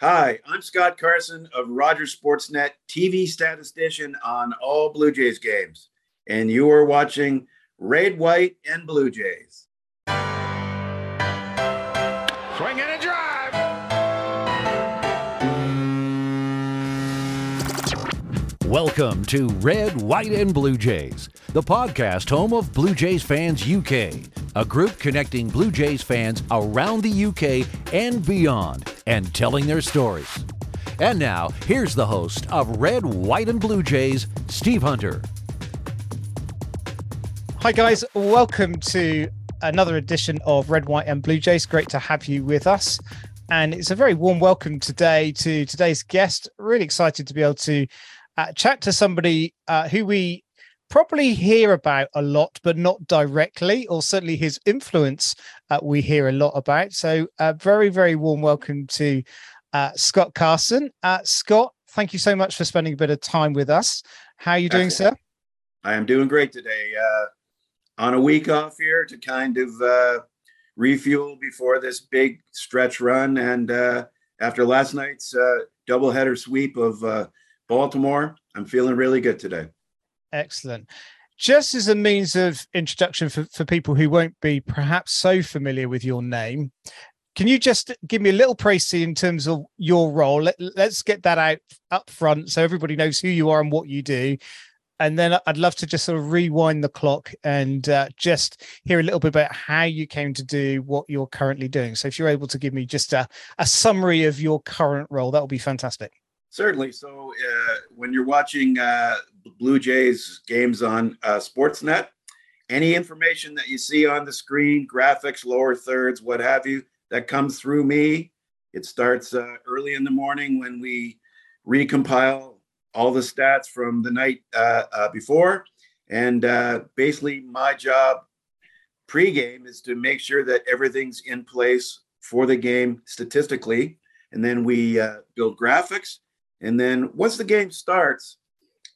Hi, I'm Scott Carson of Rogers Sportsnet, TV statistician on all Blue Jays games, and you are watching Red, White, and Blue Jays. Welcome to Red, White, and Blue Jays, the podcast home of Blue Jays Fans UK, a group connecting Blue Jays fans around the UK and beyond and telling their stories. And now, here's the host of Red, White, and Blue Jays, Steve Hunter. Hi, guys. Welcome to another edition of Red, White, and Blue Jays. Great to have you with us. And it's a very warm welcome today to today's guest. Really excited to be able to uh, chat to somebody uh, who we probably hear about a lot, but not directly, or certainly his influence uh, we hear a lot about. So, a very, very warm welcome to uh, Scott Carson. Uh, Scott, thank you so much for spending a bit of time with us. How are you doing, sir? I am doing great today. Uh, on a week off here to kind of refuel before this big stretch run. And after last night's doubleheader sweep of Baltimore. I'm feeling really good today. Excellent. Just as a means of introduction for, for people who won't be perhaps so familiar with your name, can you just give me a little précis in terms of your role? Let, us get that out up front so everybody knows who you are and what you do. And then I'd love to just sort of rewind the clock and uh, just hear a little bit about how you came to do what you're currently doing. So if you're able to give me just a, a summary of your current role, that would be fantastic. Certainly. So uh, when you're watching uh, Blue Jays games on uh, Sportsnet, any information that you see on the screen, graphics, lower thirds, what have you, that comes through me. It starts uh, early in the morning when we recompile all the stats from the night uh, uh, before. And basically, my job pregame is to make sure that everything's in place for the game statistically. And then we build graphics and then once the game starts,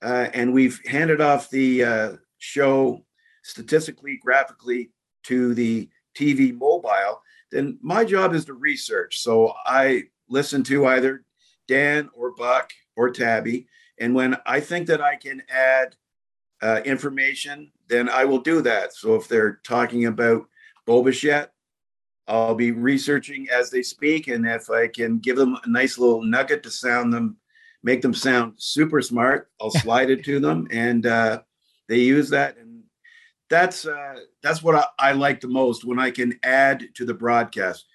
uh, and we've handed off the uh, show statistically, graphically to the TV mobile, then my job is to research. So I listen to either Dan or Buck or Tabby. And when I think that I can add uh, information, then I will do that. So if they're talking about Bo Bichette, I'll be researching as they speak. And if I can give them a nice little nugget to sound them make them sound super smart. I'll slide it to them, and uh, they use that, and that's uh, that's what I, I, like the most when I can add to the broadcast.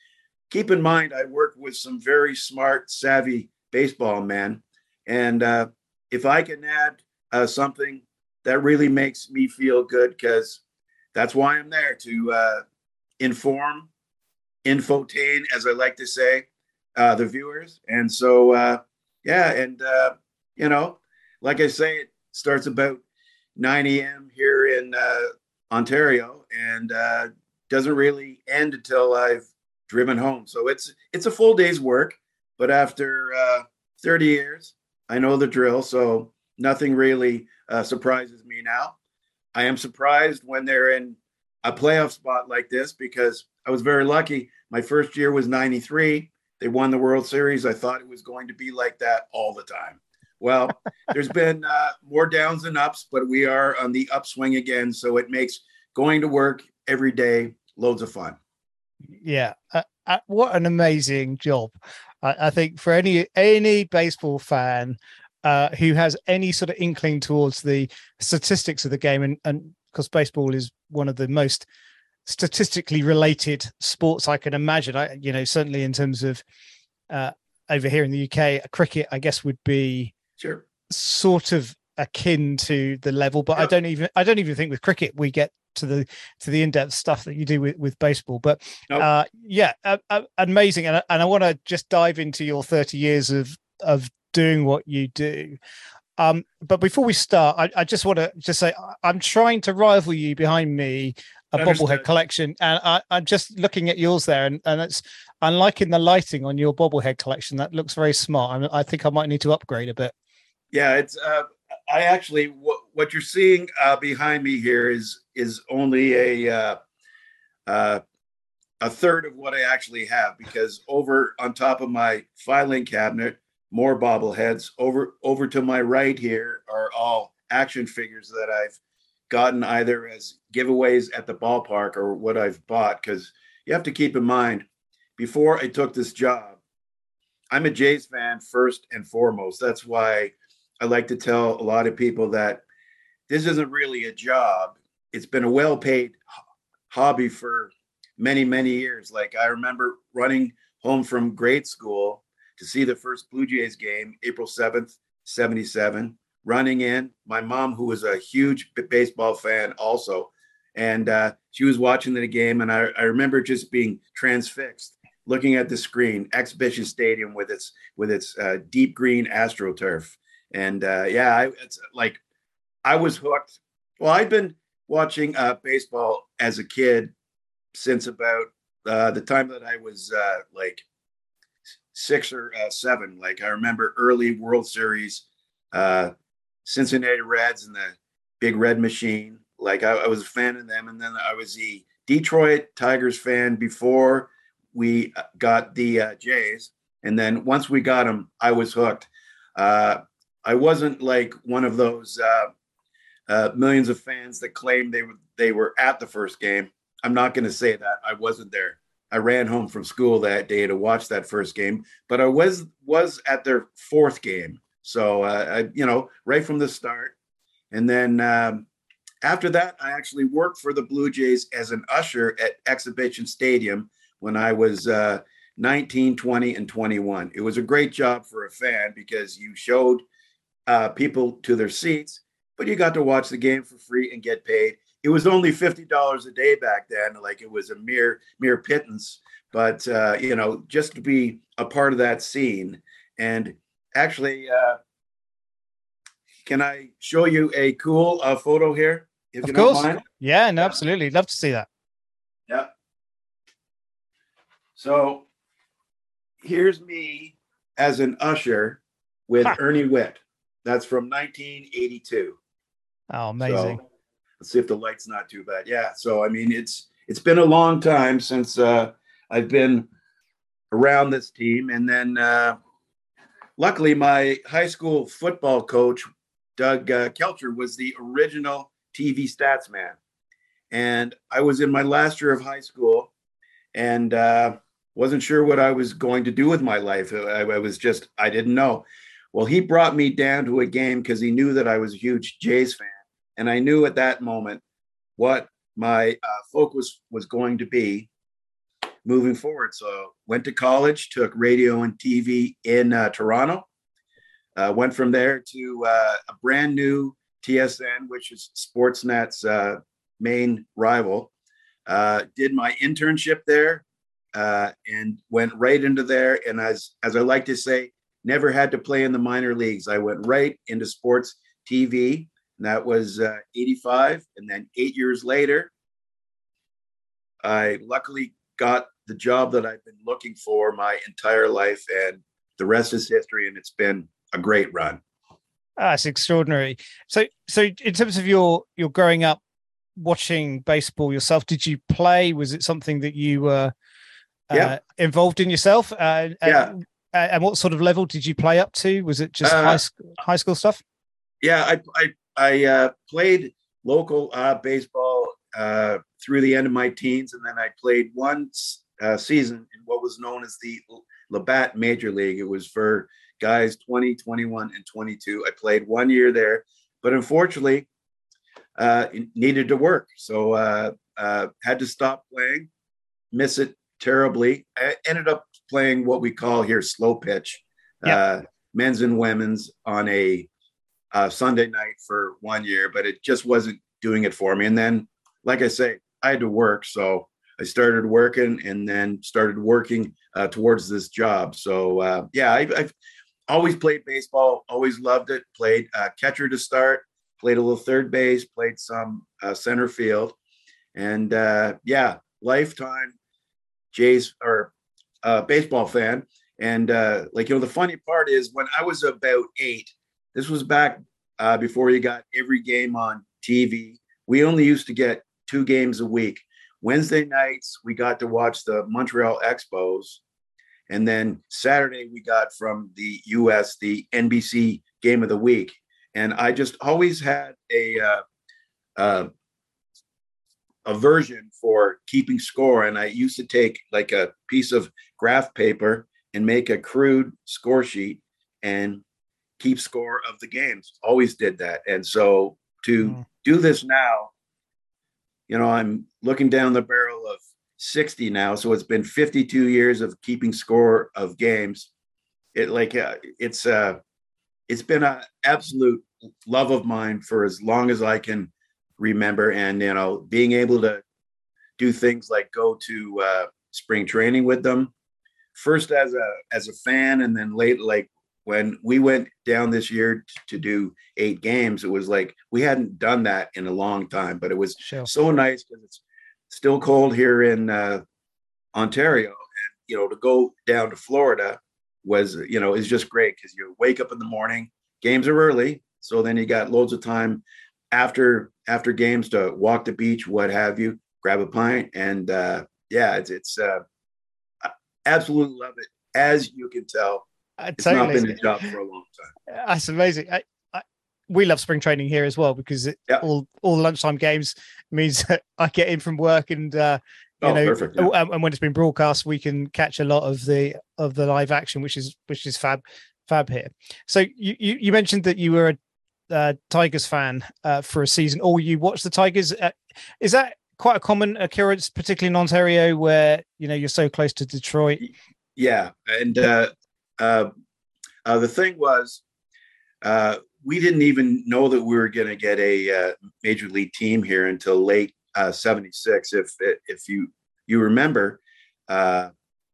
Keep in mind, I work with some very smart, savvy baseball men, and uh, if I can add uh, something that really makes me feel good, because that's why I'm there to uh, inform, infotain, as I like to say, uh, the viewers, and so yeah, and uh, you know, like I say, it starts about 9 a.m. here in uh, Ontario, and uh, doesn't really end until I've driven home. So it's it's a full day's work, but after uh, 30 years, I know the drill. So nothing really uh, surprises me now. I am surprised when they're in a playoff spot like this because I was very lucky. My first year was 93. They won the World Series. I thought it was going to be like that all the time. Well, there's been uh, more downs and ups, but we are on the upswing again. So it makes going to work every day loads of fun. Yeah, uh, uh, what an amazing job! I, I, think for any any baseball fan uh, who has any sort of inkling towards the statistics of the game, and and because baseball is one of the most statistically related sports I can imagine. I, you know, certainly in terms of uh, over here in the UK, cricket, I guess would be sure sort of akin to the level, but I don't even I don't even think with cricket we get to the to the in-depth stuff that you do with, with baseball. But nope. uh, yeah, uh, amazing. And, and I want to just dive into your 30 years of of doing what you do. Um, but before we start, I, I just want to just say I'm trying to rival you behind me a bobblehead collection, and I, am just looking at yours there, and, and it's I'm liking the lighting on your bobblehead collection. That looks very smart. I, I think I might need to upgrade a bit. Yeah, it's. Uh, I actually what what you're seeing uh, behind me here is is only a uh, uh, a third of what I actually have because over on top of my filing cabinet, more bobbleheads. Over over to my right here are all action figures that I've gotten either as giveaways at the ballpark or what I've bought. Because you have to keep in mind, before I took this job, I'm a Jays fan first and foremost. That's why I like to tell a lot of people that this isn't really a job. It's been a well paid hobby for many, many years. Like I remember running home from grade school to see the first Blue Jays game, April 7th, 77, running in. My mom, who was a huge baseball fan also, and uh, she was watching the game. And I, I remember just being transfixed looking at the screen, Exhibition Stadium with its with its uh, deep green AstroTurf. And uh, yeah, I, it's like I was hooked. Well, I'd been watching uh, baseball as a kid since about uh, the time that I was uh, like six or seven. Like I remember early World Series, uh, Cincinnati Reds and the Big Red Machine. Like I, I was a fan of them, and then I was the Detroit Tigers fan before we uh, got the uh, Jays, and then once we got them, I was hooked. Uh, I wasn't like one of those uh, uh, millions of fans that claimed they were they were at the first game. I'm not going to say that I wasn't there. I ran home from school that day to watch that first game, but I was was at their fourth game. So uh, I, you know, right from the start, and then um, after that, I actually worked for the Blue Jays as an usher at Exhibition Stadium when I was uh, 19, 20, and 21. It was a great job for a fan because you showed uh, people to their seats, but you got to watch the game for free and get paid it was only fifty dollars a day back then. Like it was a mere mere pittance. But uh, you know, just to be a part of that scene, and actually, uh, can I show you a cool uh, photo here? If of course. Yeah, no, absolutely. Love to see that. Yeah. So here's me as an usher with huh. Ernie Whitt. That's from 1982. Oh, amazing. So, Let's see if the light's not too bad. Yeah. So I mean, it's it's been a long time since uh, I've been around this team, and then uh, luckily my high school football coach Doug uh, Kelcher was the original TV stats man, and I was in my last year of high school, and uh, wasn't sure what I was going to do with my life. I, I was just I didn't know. Well, he brought me down to a game because he knew that I was a huge Jays fan and I knew at that moment what my uh, focus was going to be moving forward. So went to college, took radio and TV in uh, Toronto. Uh, went from there to uh, a brand new TSN, which is Sportsnet's uh, main rival. Uh, did my internship there uh, and went right into there. And as as I like to say, never had to play in the minor leagues. I went right into sports TV and that was uh, 85. And then eight years later, I luckily got the job that I've been looking for my entire life, and the rest is history. And it's been a great run. That's extraordinary. So, so in terms of your your growing up watching baseball yourself, did you play? Was it something that you were uh, yeah. involved in yourself? Uh, yeah. And, and, what sort of level did you play up to? Was it just uh, high school, high school stuff? Yeah, I, I I uh, played local uh, baseball uh, through the end of my teens, and then I played one uh, season in what was known as the Labatt Major League. It was for guys 20, 21, and 22. I played one year there, but unfortunately, uh, needed to work, so uh, had to stop playing. Miss it terribly. I ended up playing what we call here slow pitch, yep. men's and women's on a uh, Sunday night for one year, but it just wasn't doing it for me. And then, like I say, I had to work, so I started working, and then started working uh, towards this job. So uh, yeah, I, have always played baseball, always loved it. Played uh, catcher to start, played a little third base, played some uh, center field, and uh, yeah, lifetime Jays or baseball fan. And like you know, the funny part is when I was about eight this was back uh, before you got every game on TV. We only used to get two games a week. Wednesday nights, we got to watch the Montreal Expos. And then Saturday, we got from the US the NBC game of the week. And I just always had a, uh, uh, aversion for keeping score. And I used to take like a piece of graph paper and make a crude score sheet and keep score of the games. Always did that. And so to mm. do this now, you know, I'm looking down the barrel of 60 now. So it's been 52 years of keeping score of games. It like uh, it's uh it's been an absolute love of mine for as long as I can remember. And you know, being able to do things like go to uh, spring training with them, first as a as a fan, and then late like when we went down this year to do eight games, it was like we hadn't done that in a long time. But it was sure. so nice because it's still cold here in uh, Ontario, and you know to go down to Florida was you know is just great because you wake up in the morning, games are early, so then you got loads of time after after games to walk the beach, what have you, grab a pint, and uh, yeah, it's it's uh, absolutely love it. As you can tell, uh, it's totally. not been a job for a long time. That's amazing. I, I, we love spring training here as well because it, yeah. all all lunchtime games means I get in from work and uh, you oh, know, perfect, yeah. and when it's been broadcast, we can catch a lot of the of the live action, which is which is fab fab here. So you you, you mentioned that you were a uh, Tigers fan uh, for a season, or you watch the Tigers. Uh, is that quite a common occurrence, particularly in Ontario, where you know you're so close to Detroit? Yeah, and uh, uh, uh, the thing was, we didn't even know that we were going to get a major league team here until late '76. if if you you remember,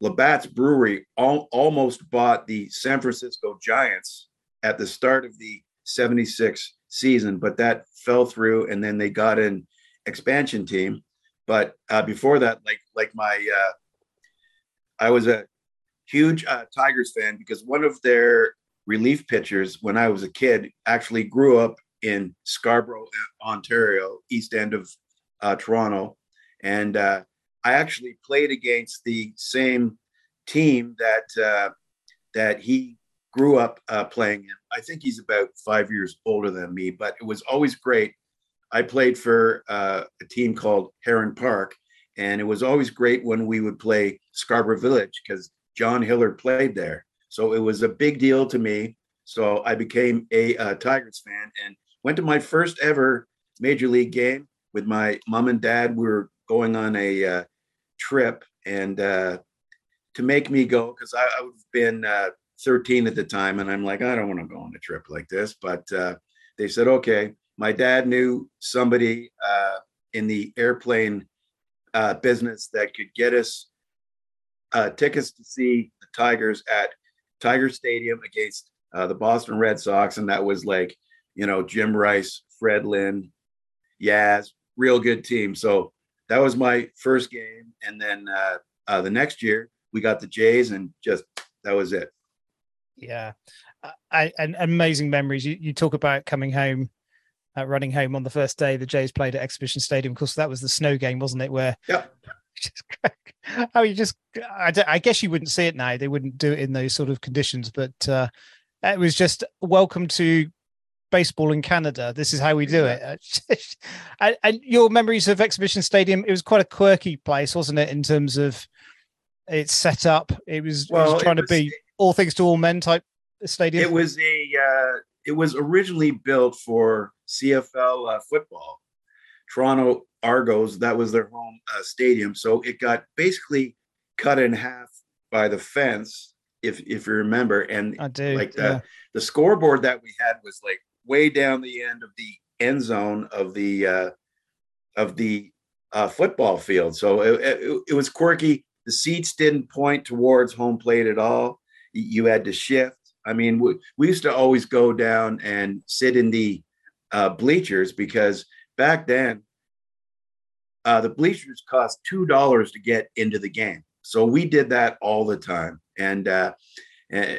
Labatt's Brewery al- almost bought the San Francisco Giants at the start of the 76 season, but that fell through. And then they got an expansion team. But uh, before that, like like my, uh, I was a huge uh, Tigers fan because one of their relief pitchers when I was a kid actually grew up in Scarborough, Ontario, east end of uh, Toronto, and uh, I actually played against the same team that uh, that he grew up uh, playing him. I think he's about five years older than me, but it was always great. I played for uh, a team called Heron Park, and it was always great when we would play Scarborough Village because John Hiller played there. So it was a big deal to me. So I became a uh, Tigers fan and went to my first ever major league game with my mom and dad. We were going on a uh, trip, and uh, to make me go because I, I would have been uh, 13 at the time, and I'm like, I don't want to go on a trip like this. But uh, they said, okay. My dad knew somebody uh, in the airplane business that could get us uh, tickets to see the Tigers at Tiger Stadium against uh, the Boston Red Sox, and that was like, you know, Jim Rice, Fred Lynn, Yaz, real good team. So that was my first game, and then uh, the next year we got the Jays, and just that was it. Yeah, I, and amazing memories. You, you talk about coming home, uh, running home on the first day the Jays played at Exhibition Stadium. Of course, that was the snow game, wasn't it? Where how you just I, I, guess you wouldn't see it now they wouldn't do it in those sort of conditions but uh it was just welcome to baseball in canada this is how we do it and, and, your memories of exhibition stadium it was quite a quirky place wasn't it in terms of its setup it was, well, it was trying it was, to be all things to all men type stadium? It was a. Uh, it was originally built for CFL uh, football. Toronto Argos, that was their home uh, stadium. So it got basically cut in half by the fence, if if you remember. And I do. Like the yeah. the scoreboard that we had was like way down the end of the end zone of the uh, of the uh, football field. So it, it, it was quirky. The seats didn't point towards home plate at all you had to shift. I mean, we, we used to always go down and sit in the uh, bleachers because back then uh, the bleachers cost two dollars to get into the game. So we did that all the time, and uh, eh,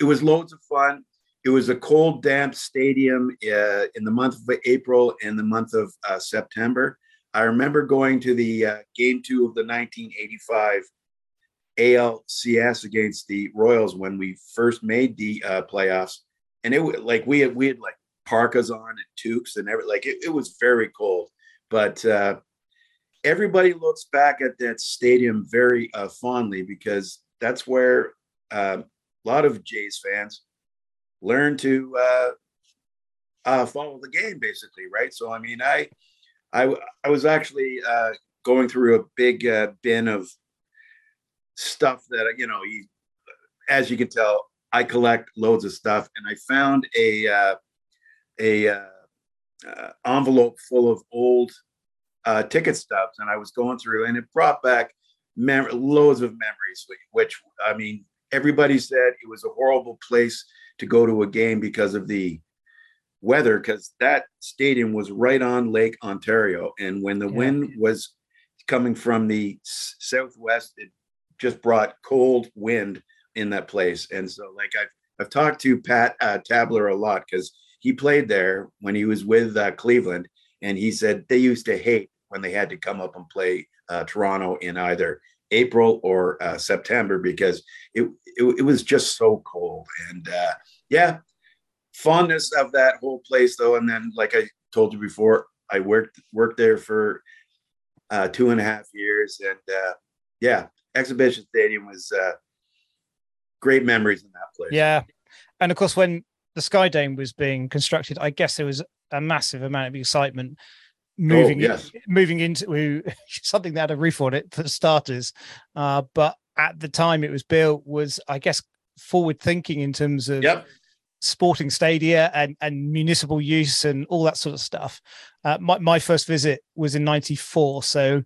it was loads of fun. It was a cold, damp stadium uh, in the month of April and the month of uh, September. I remember going to the uh, game two of the 1985 ALCS against the Royals when we first made the uh, playoffs, and it was like we had we had like parkas on and toques and everything. Like it, it was very cold, but uh, everybody looks back at that stadium very uh, fondly because that's where uh, a lot of Jays fans learn to uh, uh, follow the game, basically, right? So, I mean, I I, I was actually uh, going through a big uh, bin of stuff that you know, you, as you can tell, I collect loads of stuff, and I found a a envelope full of old uh, ticket stubs, and I was going through, and it brought back mem- loads of memories. Which I mean, everybody said it was a horrible place to go to a game because of the weather, because that stadium was right on Lake Ontario, and when the yeah. wind was coming from the southwest, it just brought cold wind in that place. And so, like I've I've talked to Pat uh, Tabler a lot because he played there when he was with uh, Cleveland, and he said they used to hate when they had to come up and play uh, Toronto in either April or uh, September because it, it, it was just so cold. And uh, yeah, fondness of that whole place though. And then, like I told you before, I worked worked there for uh, two and a half years, and uh, yeah, Exhibition Stadium was uh, great memories in that place. Yeah, and of course when the Sky Dome was being constructed, I guess there was a massive amount of excitement moving oh, yes. in, moving into something that had a roof on it for starters. Uh, but at the time it was built was I guess forward thinking in terms of yep. sporting stadia and, and municipal use and all that sort of stuff. Uh, my, my first visit was in 94. So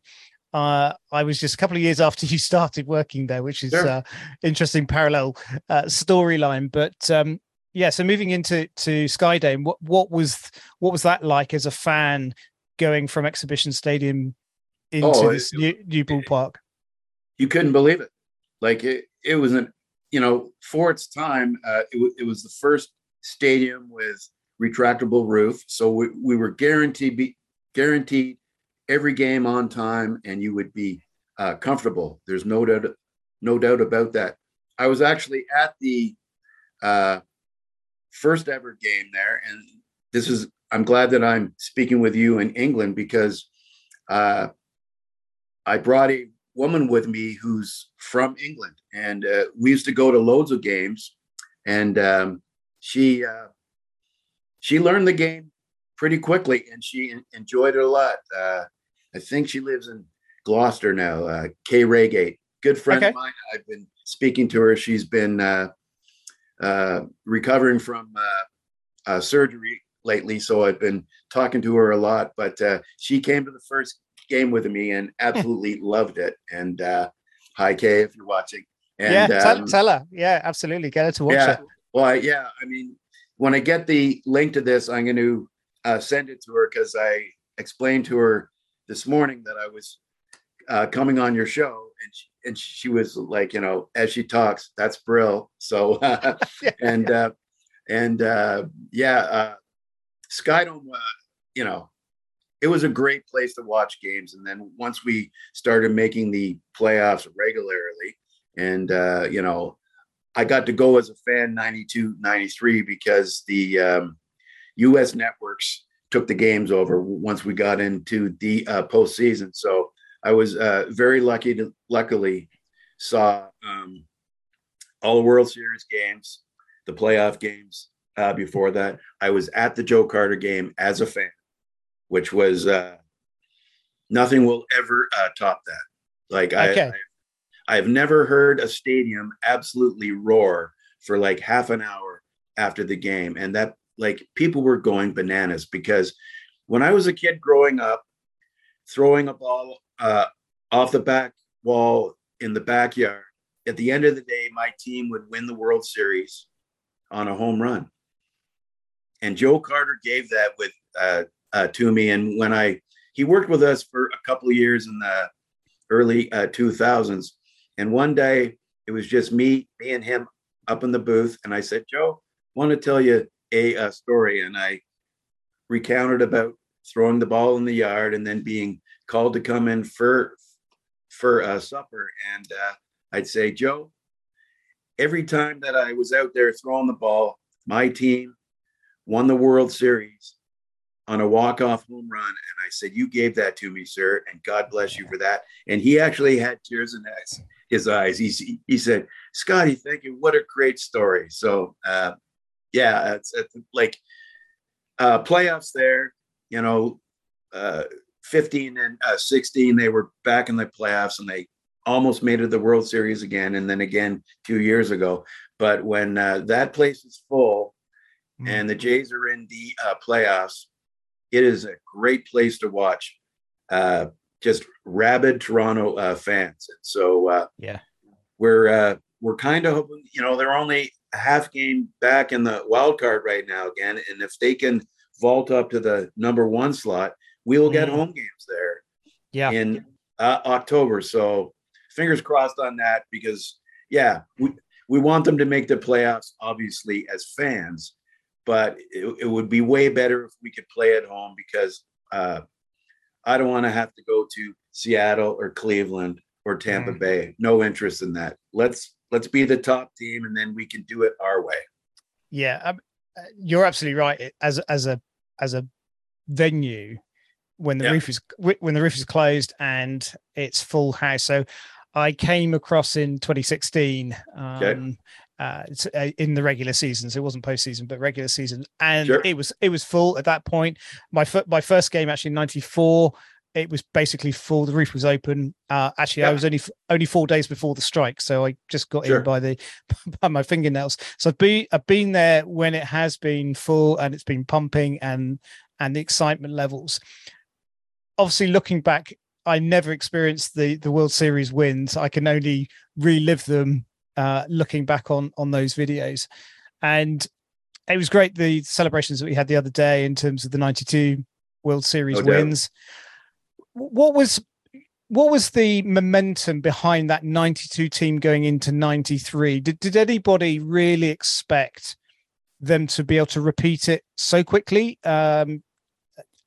uh, I was just a couple of years after you started working there, which is sure. uh, interesting parallel uh, storyline. But um, yeah, so moving into to Skydome, what what was what was that like as a fan going from Exhibition Stadium into oh, this it, new, new ballpark? You couldn't believe it. Like it, it was an, you know, for its time, uh, it, it was the first stadium with retractable roof. So we, we were guaranteed be guaranteed every game on time, and you would be uh, comfortable. There's no doubt, no doubt about that. I was actually at the uh, first ever game there, and this is I'm glad that I'm speaking with you in England because uh, I brought a woman with me who's from England, and uh, we used to go to loads of games, and um, she uh, she learned the game pretty quickly, and she enjoyed it a lot. Uh, I think she lives in Gloucester now. Uh, Kay Raygate, good friend okay. of mine. I've been speaking to her. She's been uh, recovering from surgery lately, so I've been talking to her a lot. But uh, she came to the first game with me and absolutely loved it. And uh, hi, Kay, if you're watching. And, yeah, tell, um, tell, her. Yeah, absolutely. Get her to watch yeah, it. Well, I, yeah, I mean, when I get the link to this, I'm going to uh, send it to her because I explained to her this morning that I was uh, coming on your show, and she, and she was like, you know, as she talks, that's Brill. So, uh, and uh, and uh, yeah, uh, Skydome, uh, you know, it was a great place to watch games. And then once we started making the playoffs regularly, and uh, you know, I got to go as a fan 92, 93 because the um, U.S. networks took the games over once we got into the uh, postseason. So I was uh, very lucky to luckily saw um, all the World Series games, the playoff games, uh, before that. I was at the Joe Carter game as a fan, which was uh, nothing will ever uh, top that. Like okay. I, I, I've never heard a stadium absolutely roar for like half an hour after the game, and that like people were going bananas because when I was a kid growing up, throwing a ball uh, off the back wall in the backyard. At the end of the day, my team would win the World Series on a home run and Joe Carter gave that with uh, uh, to me. And when I he worked with us for a couple of years in the early uh, 2000s, and one day it was just me, me and him up in the booth, and I said, Joe, want to tell you a, a story, and I recounted about throwing the ball in the yard and then being called to come in for for uh, supper, and uh, I'd say, Joe, every time that I was out there throwing the ball, my team won the World Series on a walk-off home run, and I said, "You gave that to me, sir, and God bless you for that." And he actually had tears in his, his eyes. He he said, "Scotty, thank you. What a great story." So, uh, yeah, it's, it's like uh, playoffs there. You know, uh, 15 and uh, 16, they were back in the playoffs, and they almost made it the World Series again, and then again two years ago. But when uh, that place is full, mm-hmm. and the Jays are in the uh, playoffs it is a great place to watch. Uh, just rabid Toronto uh, fans, and so uh, yeah, we're uh, we're kind of hoping. You know, they're only a half game back in the wild card right now again, and if they can vault up to the number one slot, we will get mm. home games there. Yeah, in uh, October. So fingers crossed on that because yeah, we we want them to make the playoffs, obviously as fans, but it, it, would be way better if we could play at home because uh, I don't want to have to go to Seattle or Cleveland or Tampa mm. Bay. No interest in that. Let's let's be the top team, and then we can do it our way. Yeah, um, uh, you're absolutely right. As as a as a venue, when the yeah. roof is when the roof is closed and it's full house. So I came across in 2016 um, okay uh, uh, in the regular season. So it wasn't postseason, but regular season, and sure. it was it was full at that point. My f- my first game actually in '94. It was basically full. The roof was open. Uh, actually, yeah. I was only only four days before the strike, so I just got sure. in by the by my fingernails. So I've been I've been there when it has been full and it's been pumping and and the excitement levels. Obviously, looking back, I never experienced the the World Series wins. I can only relive them uh, looking back on on those videos, and it was great the celebrations that we had the other day in terms of the '92 World Series wins. What was what was the momentum behind that 92 team going into 93 did, did anybody really expect them to be able to repeat it so quickly? Um,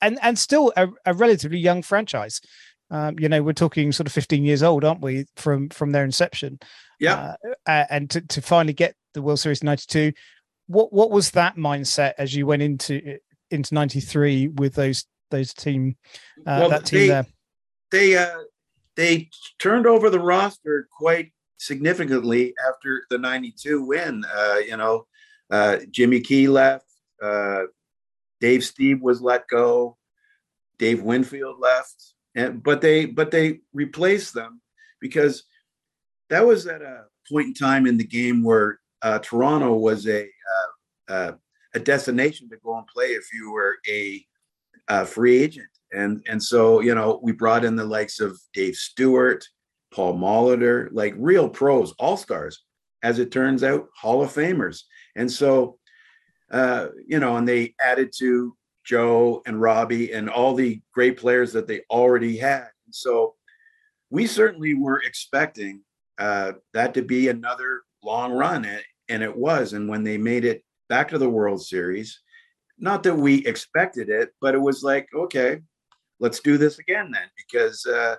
and and still a, a relatively young franchise. Um, you know we're talking sort of 15 years old aren't we from from their inception yeah. Uh, and to, to finally get the World Series 92, what what was that mindset as you went into into 93 with those those team uh, well, that team they, there? They uh they turned over the roster quite significantly after the 92 win. Uh, you know, uh, Jimmy Key left, uh, Dave Stieb was let go, Dave Winfield left, and but they but they replaced them because that was at a point in time in the game where uh, Toronto was a uh, uh, a destination to go and play if you were a, a, free agent, and and so you know we brought in the likes of Dave Stewart, Paul Molitor, like real pros, all stars, as it turns out, Hall of Famers, and so uh, you know, and they added to Joe and Robbie and all the great players that they already had, and so we certainly were expecting uh, that to be another long run, and it was. And when they made it back to the World Series, not that we expected it, but it was like, okay, let's do this again then, because uh,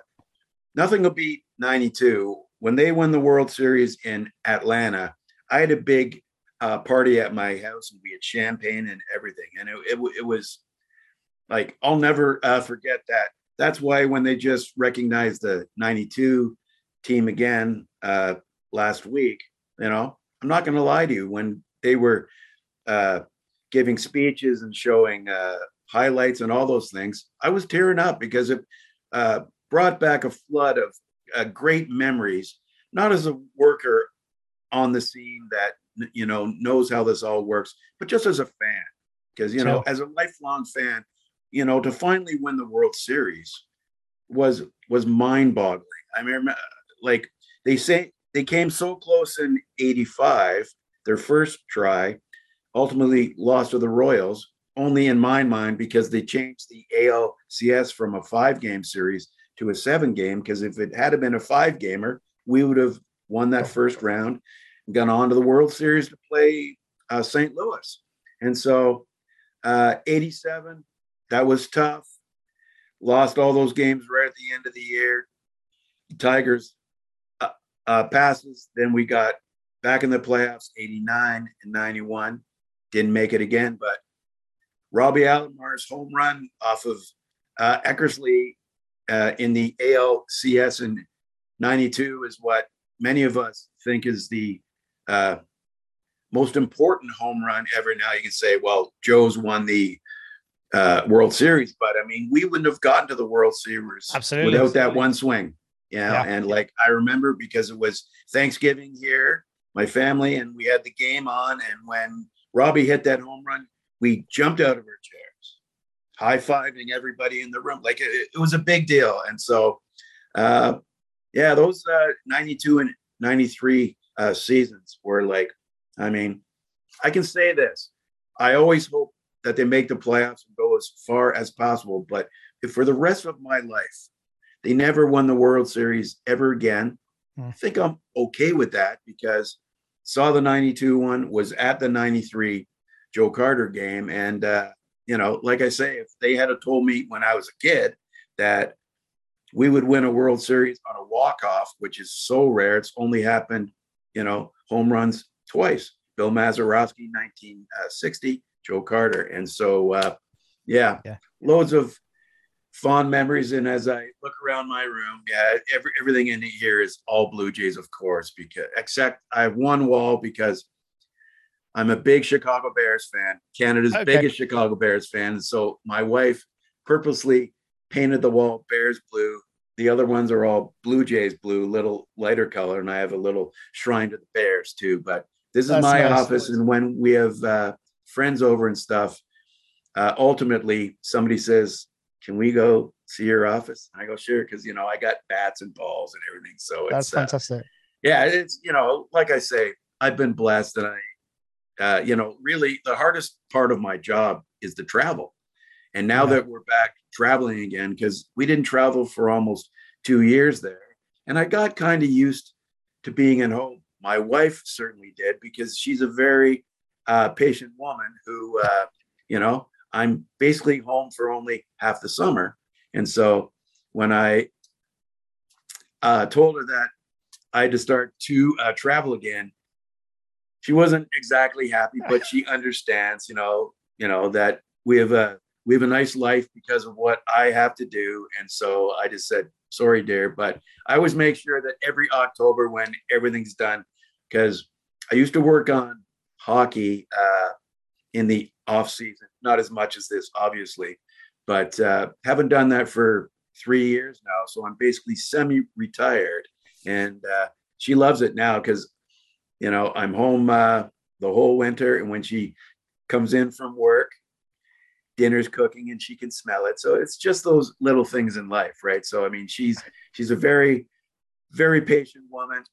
nothing will beat '92 when they won the World Series in Atlanta. I had a big uh, party at my house, and we had champagne and everything, and it, it, it was like I'll never uh, forget that. That's why when they just recognized the '92 team again uh, last week. You know, I'm not going to lie to you. When they were uh, giving speeches and showing uh, highlights and all those things, I was tearing up because it uh, brought back a flood of uh, great memories. Not as a worker on the scene that you know knows how this all works, but just as a fan. Because you know, as a lifelong fan, you know, to finally win the World Series was was mind-boggling. I mean, like they say they came so close in 85 their first try ultimately lost to the royals only in my mind because they changed the alcs from a five game series to a seven game because if it had been a five gamer we would have won that first round and gone on to the world series to play uh, st louis and so uh, 87 that was tough lost all those games right at the end of the year. Tigers uh, passes. Then we got back in the playoffs, 89 and 91. Didn't make it again, but Robbie Alomars home run off of uh, Eckersley uh, in the ALCS in 92 is what many of us think is the uh, most important home run ever. Now you can say, well, Joe's won the uh, World Series, but I mean, we wouldn't have gotten to the World Series Absolutely. without that one swing. Yeah. Yeah. And like I remember because it was Thanksgiving here, my family, and we had the game on. And when Robbie hit that home run, we jumped out of our chairs, high fiving everybody in the room. Like it, it was a big deal. And so, uh, yeah, those uh, 92 and 93 uh, seasons were like, I mean, I can say this. I always hope that they make the playoffs and go as far as possible. But if for the rest of my life, they never won the World Series ever again, Hmm. I think I'm okay with that because saw the 92 one, was at the 93 Joe Carter game. And, uh, you know, like I say, if they had told me when I was a kid that we would win a World Series on a walk-off, which is so rare, it's only happened, you know, home runs twice. Bill Mazeroski, 1960, Joe Carter. And so, uh, yeah, Yeah. loads of fond memories. And as I look around my room, yeah, every, everything in here is all Blue Jays, of course, because except I have one wall because I'm a big Chicago Bears fan, Canada's Okay. biggest Chicago Bears fan. So my wife purposely painted the wall Bears blue. The other ones are all Blue Jays blue, little lighter color, and I have a little shrine to the Bears too. But this is That's my nice. office, and when we have uh, friends over and stuff, uh, ultimately somebody says, "Can we go see your office?" And I go, "Sure," because you know I got bats and balls and everything. So That's it's uh, fantastic. yeah, it's you know, like I say, I've been blessed, and I, uh, you know, really the hardest part of my job is the travel. And now Yeah. that we're back traveling again, because we didn't travel for almost two years there, and I got kind of used to being at home. My wife certainly did because she's a very uh, patient woman who, uh, you know, I'm basically home for only half the summer, and so when I uh, told her that I had to start to uh, travel again. She wasn't exactly happy, but she understands, you know, you know that we have a we have a nice life because of what I have to do, and so I just said, "Sorry, dear," but I always make sure that every October when everything's done, because I used to work on hockey uh, in the off season, not as much as this, obviously, but uh, haven't done that for three years now, so I'm basically semi-retired and uh, she loves it now because you know i'm home uh, the whole winter and when she comes in from work dinner's cooking and she can smell it so it's just those little things in life right? So i mean she's she's a very very patient woman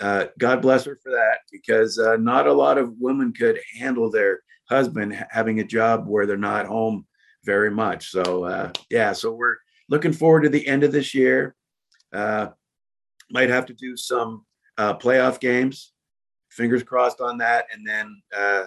uh, god bless her for that because uh, not a lot of women could handle their husband having a job where they're not home very much so uh, yeah so we're looking forward to the end of this year uh, might have to do some uh, playoff games. Fingers crossed on that. And then uh,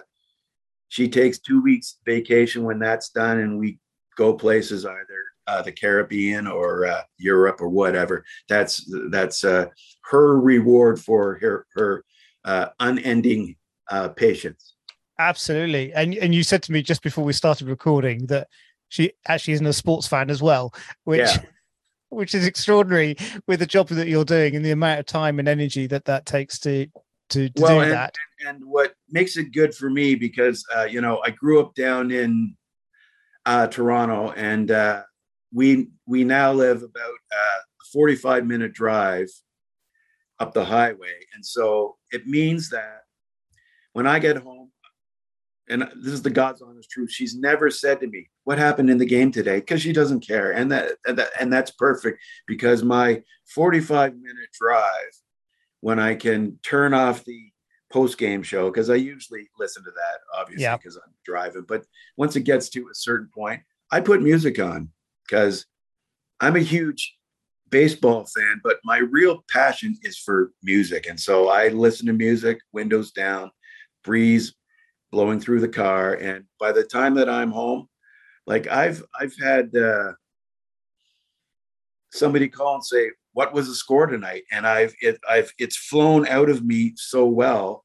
she takes two weeks vacation when that's done, and we go places either uh, the Caribbean or uh, Europe or whatever. That's that's uh, her reward for her her uh, unending uh, patience. Absolutely. And and you said to me just before we started recording that she actually isn't a sports fan as well, which Yeah. which is extraordinary with the job that you're doing and the amount of time and energy that that takes to to, to Well, do and- that. and what makes it good for me because uh, you know I grew up down in uh, Toronto, and uh, we we now live about uh, a 45 minute drive up the highway, and so it means that when I get home, and this is the God's honest truth, she's never said to me what happened in the game today because she doesn't care, and that, and that and that's perfect because my 45 minute drive when I can turn off the post game show because I usually listen to that, obviously, because I'm driving. But once it gets to a certain point, I put music on because I'm a huge baseball fan, but my real passion is for music. And so I listen to music, windows down, breeze blowing through the car. And by the time that I'm home, like I've I've had uh somebody call and say, "What was the score tonight?" And I've it, I've it's flown out of me so well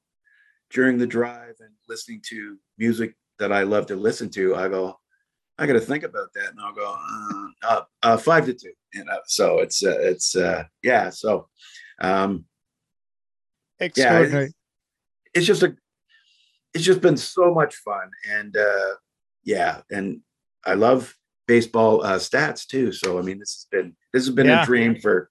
during the drive and listening to music that I love to listen to. I go, I got to think about that, and I'll go uh, uh, uh, five to two. You know, so it's uh, it's uh, yeah. So um, yeah, it's, it's just a it's just been so much fun, and uh, yeah, and I love baseball uh, stats too. So I mean, this has been this has been yeah. a dream for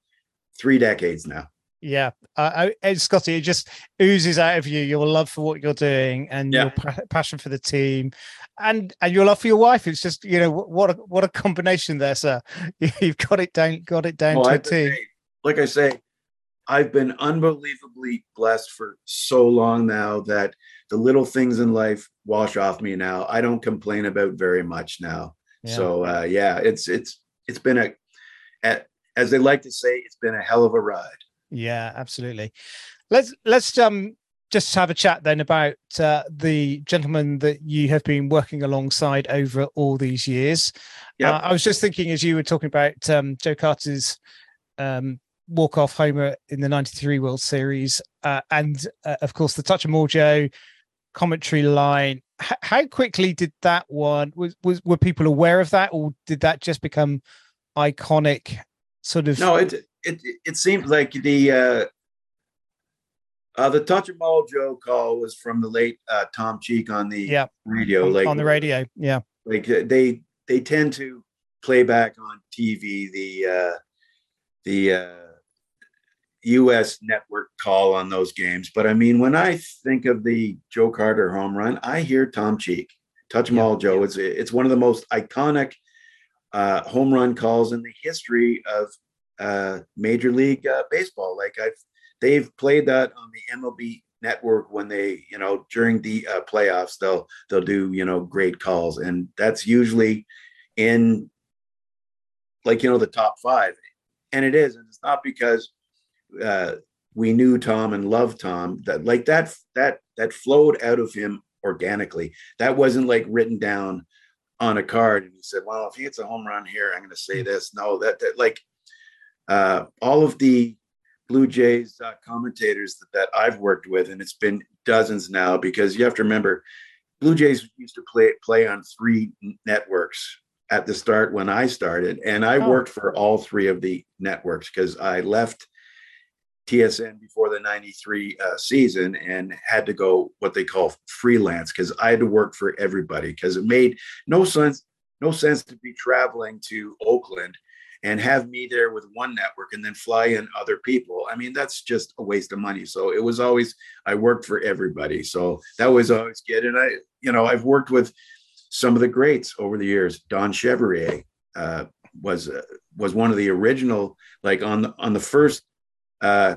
three decades now. Yeah, uh, Scotty, it just oozes out of you your love for what you're doing and yeah. your pa- passion for the team, and and your love for your wife. It's just you know what a what a combination there, sir. You've got it down, got it down well, to a T. Like I say, I've been unbelievably blessed for so long now that the little things in life wash off me now. I don't complain about very much now. Yeah. So uh, yeah, it's it's it's been a, a, as they like to say, it's been a hell of a ride. Yeah, absolutely. Let's let's um just have a chat then about uh, the gentleman that you have been working alongside over all these years. Yeah, uh, I was just thinking as you were talking about um, Joe Carter's um, walk off homer in the '93 World Series, uh, and uh, of course the touch of mojo commentary line. H- how quickly did that one was, was were people aware of that, or did that just become iconic? Sort of. No, it it it seemed like the uh, uh, the touch of mojo call was from the late uh, Tom Cheek on the yeah. radio, on, like on the radio. Yeah, like uh, they they tend to play back on TV the uh, the uh, U.S. network call on those games. But I mean, when I think of the Joe Carter home run, I hear Tom Cheek, touch 'em all, Joe. It's it's one of the most iconic uh, home run calls in the history of uh, Major League uh, Baseball. Like I've they've played that on the MLB network when they you know during the uh, playoffs they'll they'll do you know great calls and that's usually in like you know the top five and it is and it's not because uh, we knew Tom and loved Tom that like that that that flowed out of him organically. That wasn't like written down on a card and he said, "Well, if he hits a home run here, I'm going to say this." No, that, that like uh, all of the Blue Jays uh, commentators that, that I've worked with, and it's been dozens now because you have to remember, Blue Jays used to play play on three networks at the start when I started, and I oh. worked for all three of the networks because I left TSN before the 93 uh, season and had to go what they call freelance because I had to work for everybody because it made no sense no sense to be traveling to Oakland and have me there with one network and then fly in other people. I mean, that's just a waste of money. So it was always I worked for everybody. So that was always good. And I, you know, I've worked with some of the greats over the years. Don Chevrier uh, was uh, was one of the original, like on the, on the first uh,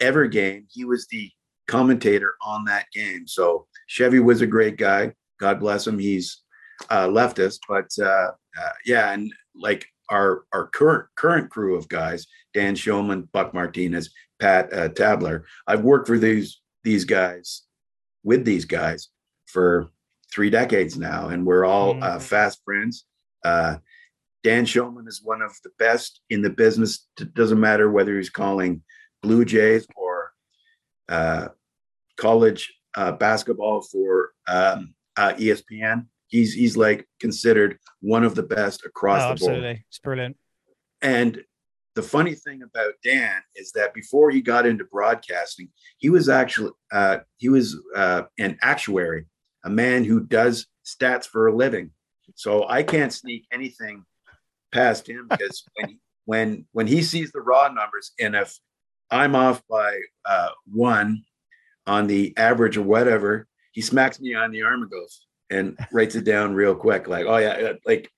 ever game. He was the commentator on that game. So Chevy was a great guy. God bless him. He's uh, left us, but uh, uh, yeah, and like our our current current crew of guys, Dan Shulman, Buck Martinez, Pat uh, Tabler. I've worked for these these guys with these guys for three decades now, and we're all uh, mm-hmm. fast friends. Dan Shulman is one of the best in the business. It doesn't matter whether he's calling Blue Jays or uh, college uh, basketball for um, uh, ESPN. He's he's like considered one of the best across oh, the board. Absolutely, it's brilliant. And the funny thing about Dan is that before he got into broadcasting, he was actually uh, he was uh, an actuary, a man who does stats for a living. So I can't sneak anything past him because when he, when when he sees the raw numbers, and if I'm off by uh, one on the average or whatever, he smacks me on the arm and goes and writes it down real quick. Like, oh yeah, like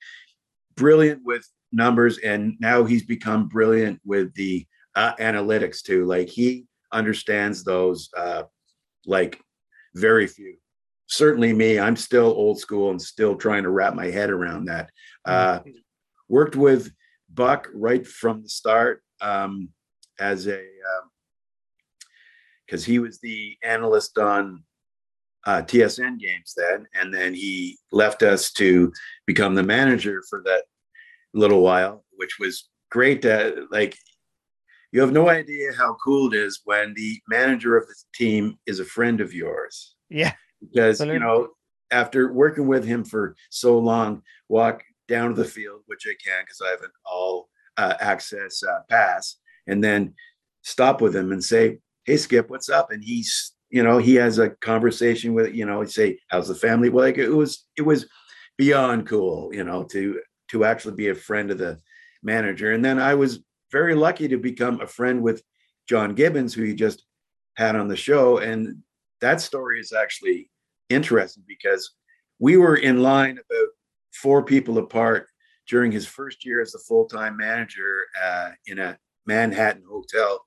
brilliant with numbers, and now he's become brilliant with the uh, analytics too. Like he understands those uh, like very few. Certainly me, I'm still old school and still trying to wrap my head around that. Uh, mm-hmm. Worked with Buck right from the start. Um, as a because um, he was the analyst on uh, TSN games then, and then he left us to become the manager for that little while, which was great to like you have no idea how cool it is when the manager of the team is a friend of yours. Yeah. Because, you know, after working with him for so long, walk down to the field, which I can because I have an all uh, access uh, pass, and then stop with him and say, Hey, Skip, what's up? And he's, you know, he has a conversation with, you know, he'd say, How's the family? Well, like it was, it was beyond cool, you know, to, to actually be a friend of the manager. And then I was very lucky to become a friend with John Gibbons, who you just had on the show. And that story is actually interesting because we were in line about four people apart during his first year as the full time manager uh, in a Manhattan hotel,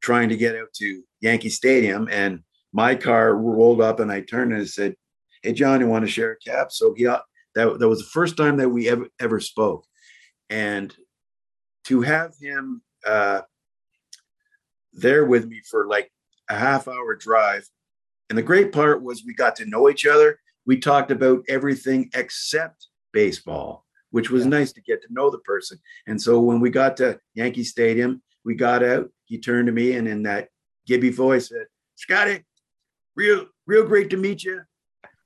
trying to get out to Yankee Stadium. And my car rolled up, and I turned and said, "Hey, John, you want to share a cab?" So he that that was the first time that we ever ever spoke, and to have him uh, there with me for like a half hour drive. And the great part was we got to know each other. We talked about everything except baseball, which was yeah. nice to get to know the person. And so when we got to Yankee Stadium, we got out. He turned to me and in that Gibby voice said, Scotty, real, real great to meet you.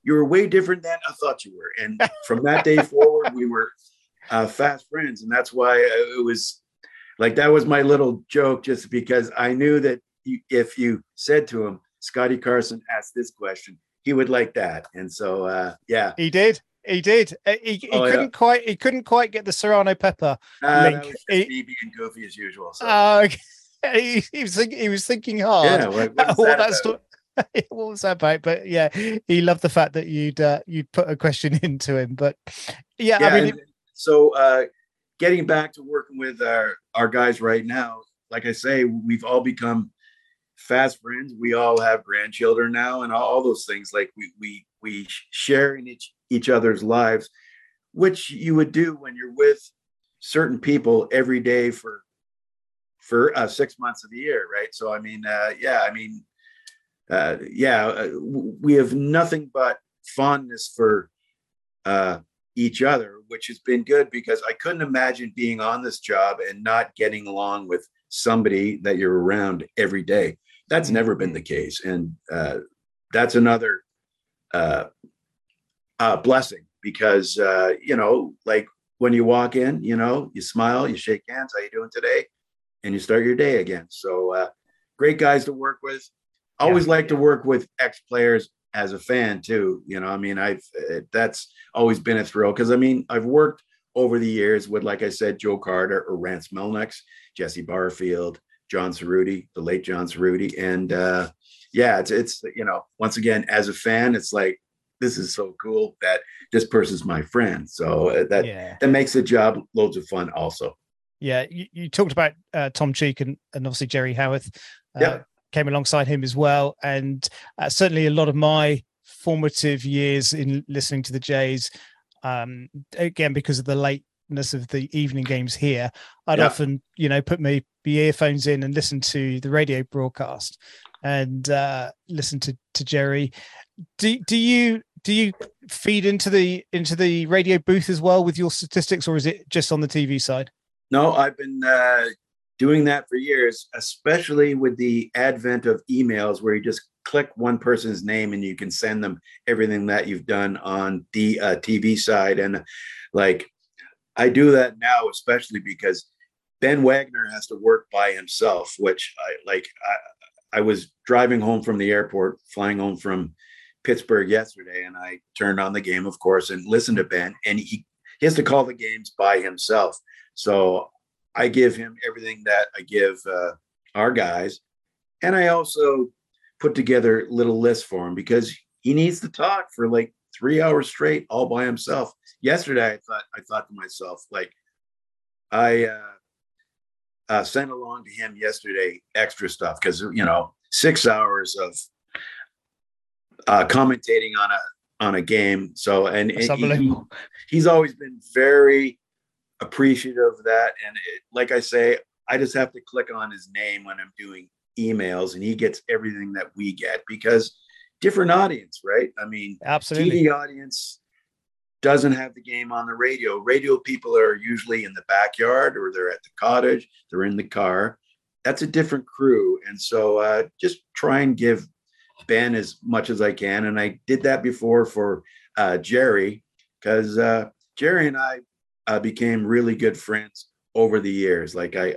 You were way different than I thought you were. And from that day forward, we were uh, fast friends, and that's why it was like that was my little joke, just because I knew that if you said to him, Scotty Carson asked this question, he would like that, and so uh, yeah, he did. He did. Uh, he, he oh, couldn't yeah. quite. He couldn't quite get the Serrano Pepper uh, link. He, being goofy as usual. So. Uh, he, he, was thinking. He was thinking hard. Yeah. What, what, that what was that about? But yeah, he loved the fact that you'd uh, you'd put a question into him. But yeah, yeah I mean, so uh, getting back to working with our our guys right now, like I say, we've all become fast friends. We all have grandchildren now, and all, all those things. Like we we we share in each each other's lives, which you would do when you're with certain people every day for for uh, six months of the year, right? So I mean, uh, yeah, I mean, uh, yeah, uh, we have nothing but fondness for uh, each other, which has been good because I couldn't imagine being on this job and not getting along with somebody that you're around every day. That's never been the case. And uh, that's another uh, uh, blessing because, uh, you know, like when you walk in, you know, you smile, you shake hands, how you doing today? And you start your day again. So uh, great guys to work with. Always yeah. like to work with ex players as a fan too. You know, I mean, I've uh, that's always been a thrill because I mean, I've worked over the years with, like I said, Joe Carter or Rance Mulliniks, Jesse Barfield, John Cerutti, the late John Cerutti, and uh, yeah, it's it's you know, once again, as a fan, it's like this is so cool that this person's my friend. So uh, that yeah. that makes the job loads of fun, also. Yeah, you, you talked about uh, Tom Cheek and, and obviously Jerry Howarth. Uh, yeah came alongside him as well. And uh, certainly a lot of my formative years in listening to the Jays, um, again, because of the lateness of the evening games here, I'd yeah. often, you know, put my, my earphones in and listen to the radio broadcast and uh, listen to, to Jerry. Do, do you do you feed into the into the radio booth as well with your statistics or is it just on the tv side no i've been uh, doing that for years, especially with the advent of emails where you just click one person's name and you can send them everything that you've done on the uh, TV side. And like, I do that now, especially because Ben Wagner has to work by himself, which I like. I, I was driving home from the airport, flying home from Pittsburgh yesterday, and I turned on the game, of course, and listened to Ben, and he, he has to call the games by himself. So I give him everything that I give uh, our guys, and I also put together little lists for him because he needs to talk for like three hours straight all by himself. Yesterday, I thought I thought to myself like, I uh, uh, sent along to him yesterday extra stuff because you know six hours of uh, commentating on a on a game. So and, and he, he's always been very appreciative of that. And it, like I say, I just have to click on his name when I'm doing emails and he gets everything that we get because different audience, right? I mean, absolutely TV audience, doesn't have the game on the radio. Radio people are usually in the backyard or they're at the cottage, they're in the car. That's a different crew. And so uh, just try and give Ben as much as I can. And I did that before for uh, Jerry because uh, Jerry and I uh, became really good friends over the years. Like I,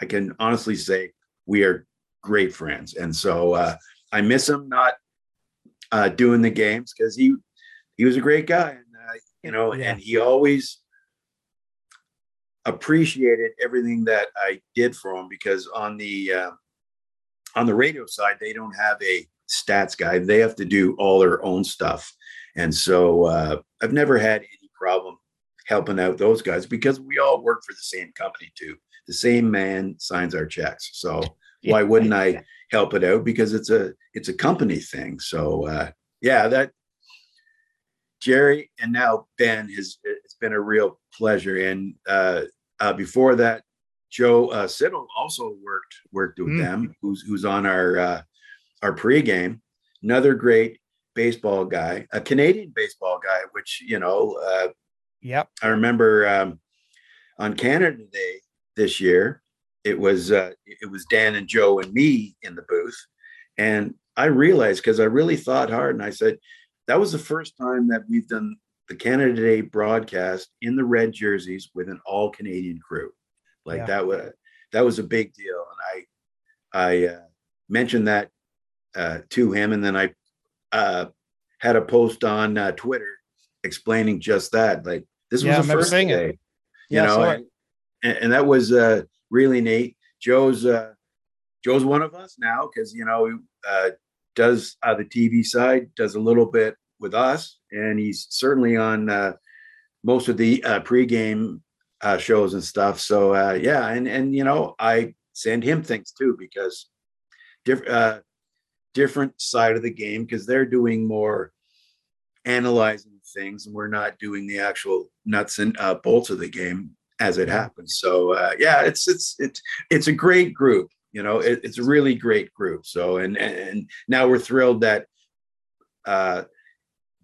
I can honestly say we are great friends. And so uh, I miss him not uh, doing the games because he he was a great guy, and uh, you know, yeah. and he always appreciated everything that I did for him because on the uh, on the radio side they don't have a stats guy; they have to do all their own stuff, and so uh, I've never had any problem helping out those guys because we all work for the same company too. The same man signs our checks, so why wouldn't I help it out? Because it's a it's a company thing. So uh, yeah, that Jerry and now Ben has it's been a real pleasure. And uh, uh, before that, Joe uh, Siddall also worked worked with mm. them, who's who's on our uh, our pregame. Another great baseball guy, a Canadian baseball guy, which you know. Uh, yep. I remember um, on Canada Day this year, it was uh, it was Dan and Joe and me in the booth, and I realized because I really thought hard, and I said, that was the first time that we've done the Canada Day broadcast in the red jerseys with an all Canadian crew. Like yeah. that was that was a big deal, and I I uh, mentioned that uh, to him, and then I uh, had a post on uh, Twitter explaining just that. Like this yeah, was the first day, it. you yeah, know, and, and, that was uh, really neat. Joe's uh, Joe's one of us now because you know uh, does uh, the TV side, does a little bit with us, and he's certainly on uh, most of the uh, pregame uh, shows and stuff. So uh, yeah, and and you know I send him things too because different uh, different side of the game because they're doing more analyzing things, and we're not doing the actual nuts and uh, bolts of the game as it happens. So uh, yeah, it's it's it's it's a great group you know it, it's a really great group so and and now we're thrilled that uh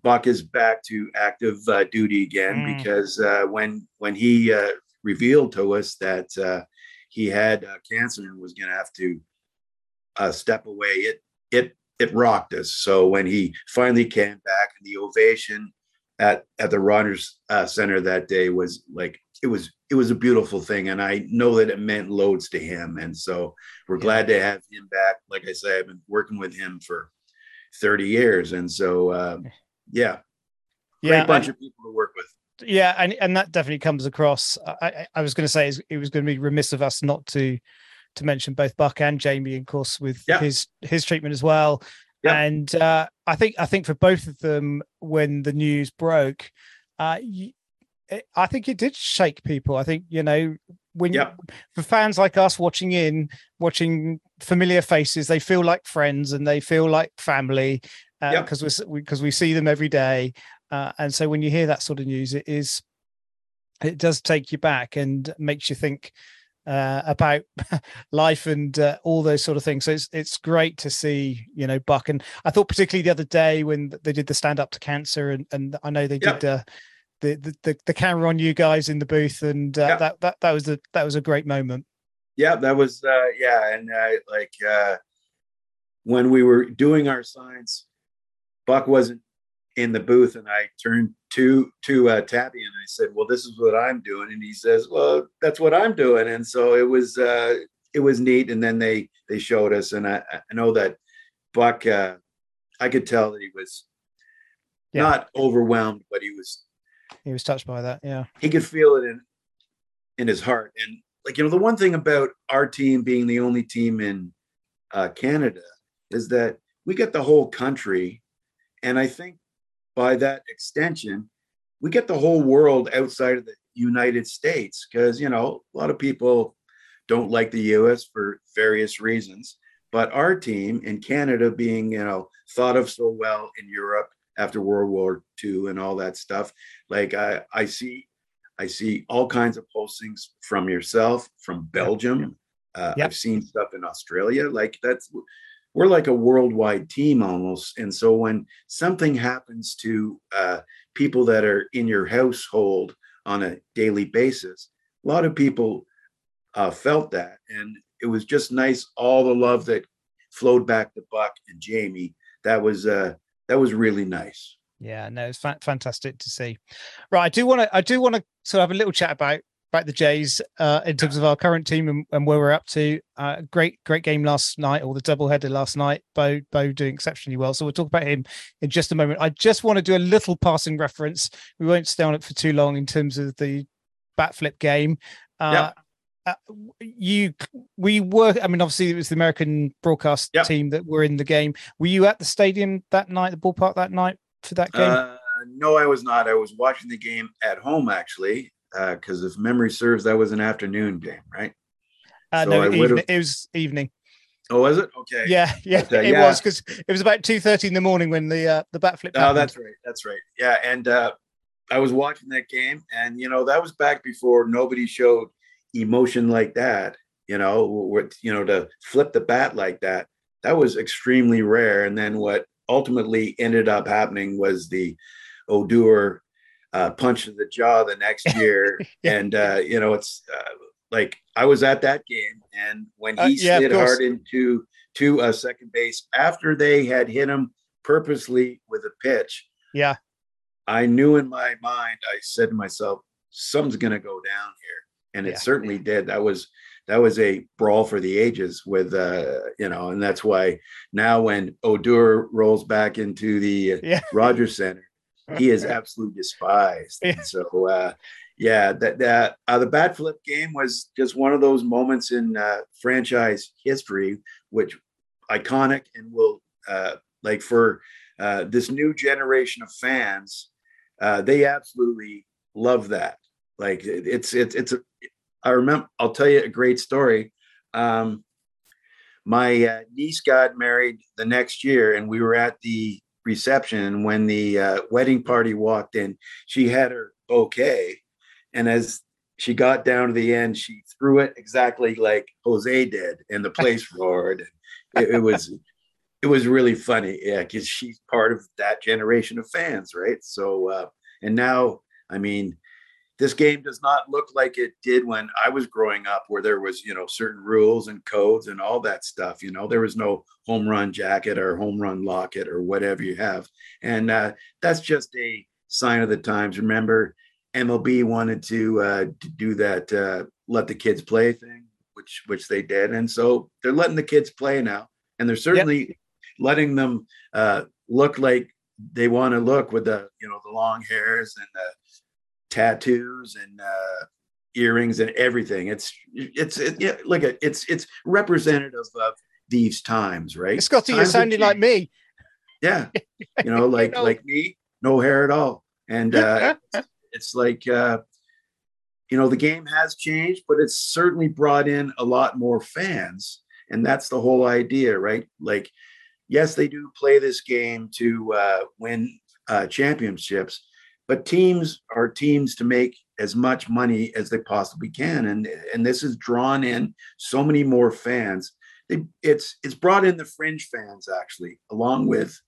buck is back to active uh, duty again mm. because uh when when he uh revealed to us that uh he had uh, cancer and was going to have to uh step away it it it rocked us. So when he finally came back and the ovation at at the Rogers uh, Center that day was like it was it was a beautiful thing. And i know that it meant loads to him. And so we're yeah. glad to have him back. Like i say i've been working with him for 30 years. And so uh, yeah. great yeah, bunch of people to work with. Yeah and, and that definitely comes across. I, I was going to say it was going to be remiss of us not to to mention both buck and jamie of course with yeah. his his treatment as well yeah. and uh, i think i think for both of them when the news broke uh, I think it did shake people. I think you know when yep. for fans like us watching in, watching familiar faces, they feel like friends and they feel like family because uh, we because we see them every day. Uh, and so when you hear that sort of news, it is it does take you back and makes you think uh, about life and uh, all those sort of things. So it's it's great to see you know Buck and I thought particularly the other day when they did the stand up to cancer and and I know they yep. did. Uh, the, the the camera on you guys in the booth, and uh, that that that was a that was a great moment. Yeah, that was uh, yeah, and uh, like uh, when we were doing our signs, Buck wasn't in the booth, and I turned to to uh, Tabby and I said, "Well, this is what I'm doing," and he says, "Well, that's what I'm doing," and so it was uh, it was neat. And then they they showed us, and I, I know that Buck, uh, I could tell that he was yeah. not overwhelmed, but he was he was touched by that. Yeah, he could feel it in in his heart. And like you know, the one thing about our team being the only team in uh, Canada is that we get the whole country, and I think by that extension, we get the whole world outside of the United States because you know a lot of people don't like the U.S. for various reasons. But our team in Canada, being you know thought of so well in Europe after World War II and all that stuff. Like I, I see, I see all kinds of postings from yourself, from Belgium. Uh, yep. I've seen stuff in Australia. Like that's we're like a worldwide team almost. And so when something happens to uh, people that are in your household on a daily basis, a lot of people uh, felt that, and it was just nice. All the love that flowed back to Buck and Jamie. That was uh, that was really nice. Yeah, no, it's fa- fantastic to see. Right, I do want to I do want to sort of have a little chat about about the Jays uh, in terms of our current team and, and where we're up to. Uh, great, great game last night, or the double header last night. Bo, Bo doing exceptionally well. So we'll talk about him in just a moment. I just want to do a little passing reference. We won't stay on it for too long in terms of the bat flip game. Uh, uh, you we were i mean obviously it was the american broadcast yep. team that were in the game were you at the stadium that night the ballpark that night for that game uh, no i was not i was watching the game at home actually because uh, if memory serves that was an afternoon game right uh, so no evening, it was evening Oh, was it? Okay. Yeah, yeah, it yeah. was because it was about two thirty in the morning when the uh, the bat flip. Oh, that's right. That's right. Yeah, and uh, I was watching that game, and you know that was back before nobody showed emotion like that, you know, with, you know, to flip the bat like that, that was extremely rare. And then what ultimately ended up happening was the Odor uh, punch to the jaw the next year. And, uh, you know, it's uh, like I was at that game. And when uh, he yeah, slid hard into to a second base after they had hit him purposely with a pitch. Yeah. I knew in my mind, I said to myself, something's going to go down here and it yeah. certainly did. That was that was a brawl for the ages with uh you know and that's why now when odor rolls back into the yeah. rogers center he is absolutely despised yeah. so uh yeah that that uh, the bat flip game was just one of those moments in uh franchise history which iconic and will uh like for uh this new generation of fans uh they absolutely love that like it's it's it's a. I remember. I'll tell you a great story. Um, my uh, niece got married the next year, and we were at the reception. When the uh, wedding party walked in, she had her bouquet, and as she got down to the end, she threw it exactly like Jose did, and the place roared. It, it was it was really funny, yeah, because she's part of that generation of fans, right? So, uh, and now, I mean, this game does not look like it did when I was growing up, where there was, you know, certain rules and codes and all that stuff. You know, there was no home run jacket or home run locket or whatever you have. And uh, that's just a sign of the times. Remember, MLB wanted to, uh, to do that uh, let the kids play thing, which which they did. And so they're letting the kids play now. And they're certainly yep. letting them uh, look like they want to look with the, you know, the long hairs and the tattoos and uh, earrings and everything. It's it's it, yeah, like a, it's it's representative of these times, right? Scotty, you're sounding like me. Yeah, you know, like you like me, no hair at all, and uh, it's like uh, you know the game has changed, but it's certainly brought in a lot more fans, and that's the whole idea, right? Like, yes, they do play this game to uh, win uh, championships, but teams are teams to make as much money as they possibly can. And and this has drawn in so many more fans. They, it's it's brought in the fringe fans actually along with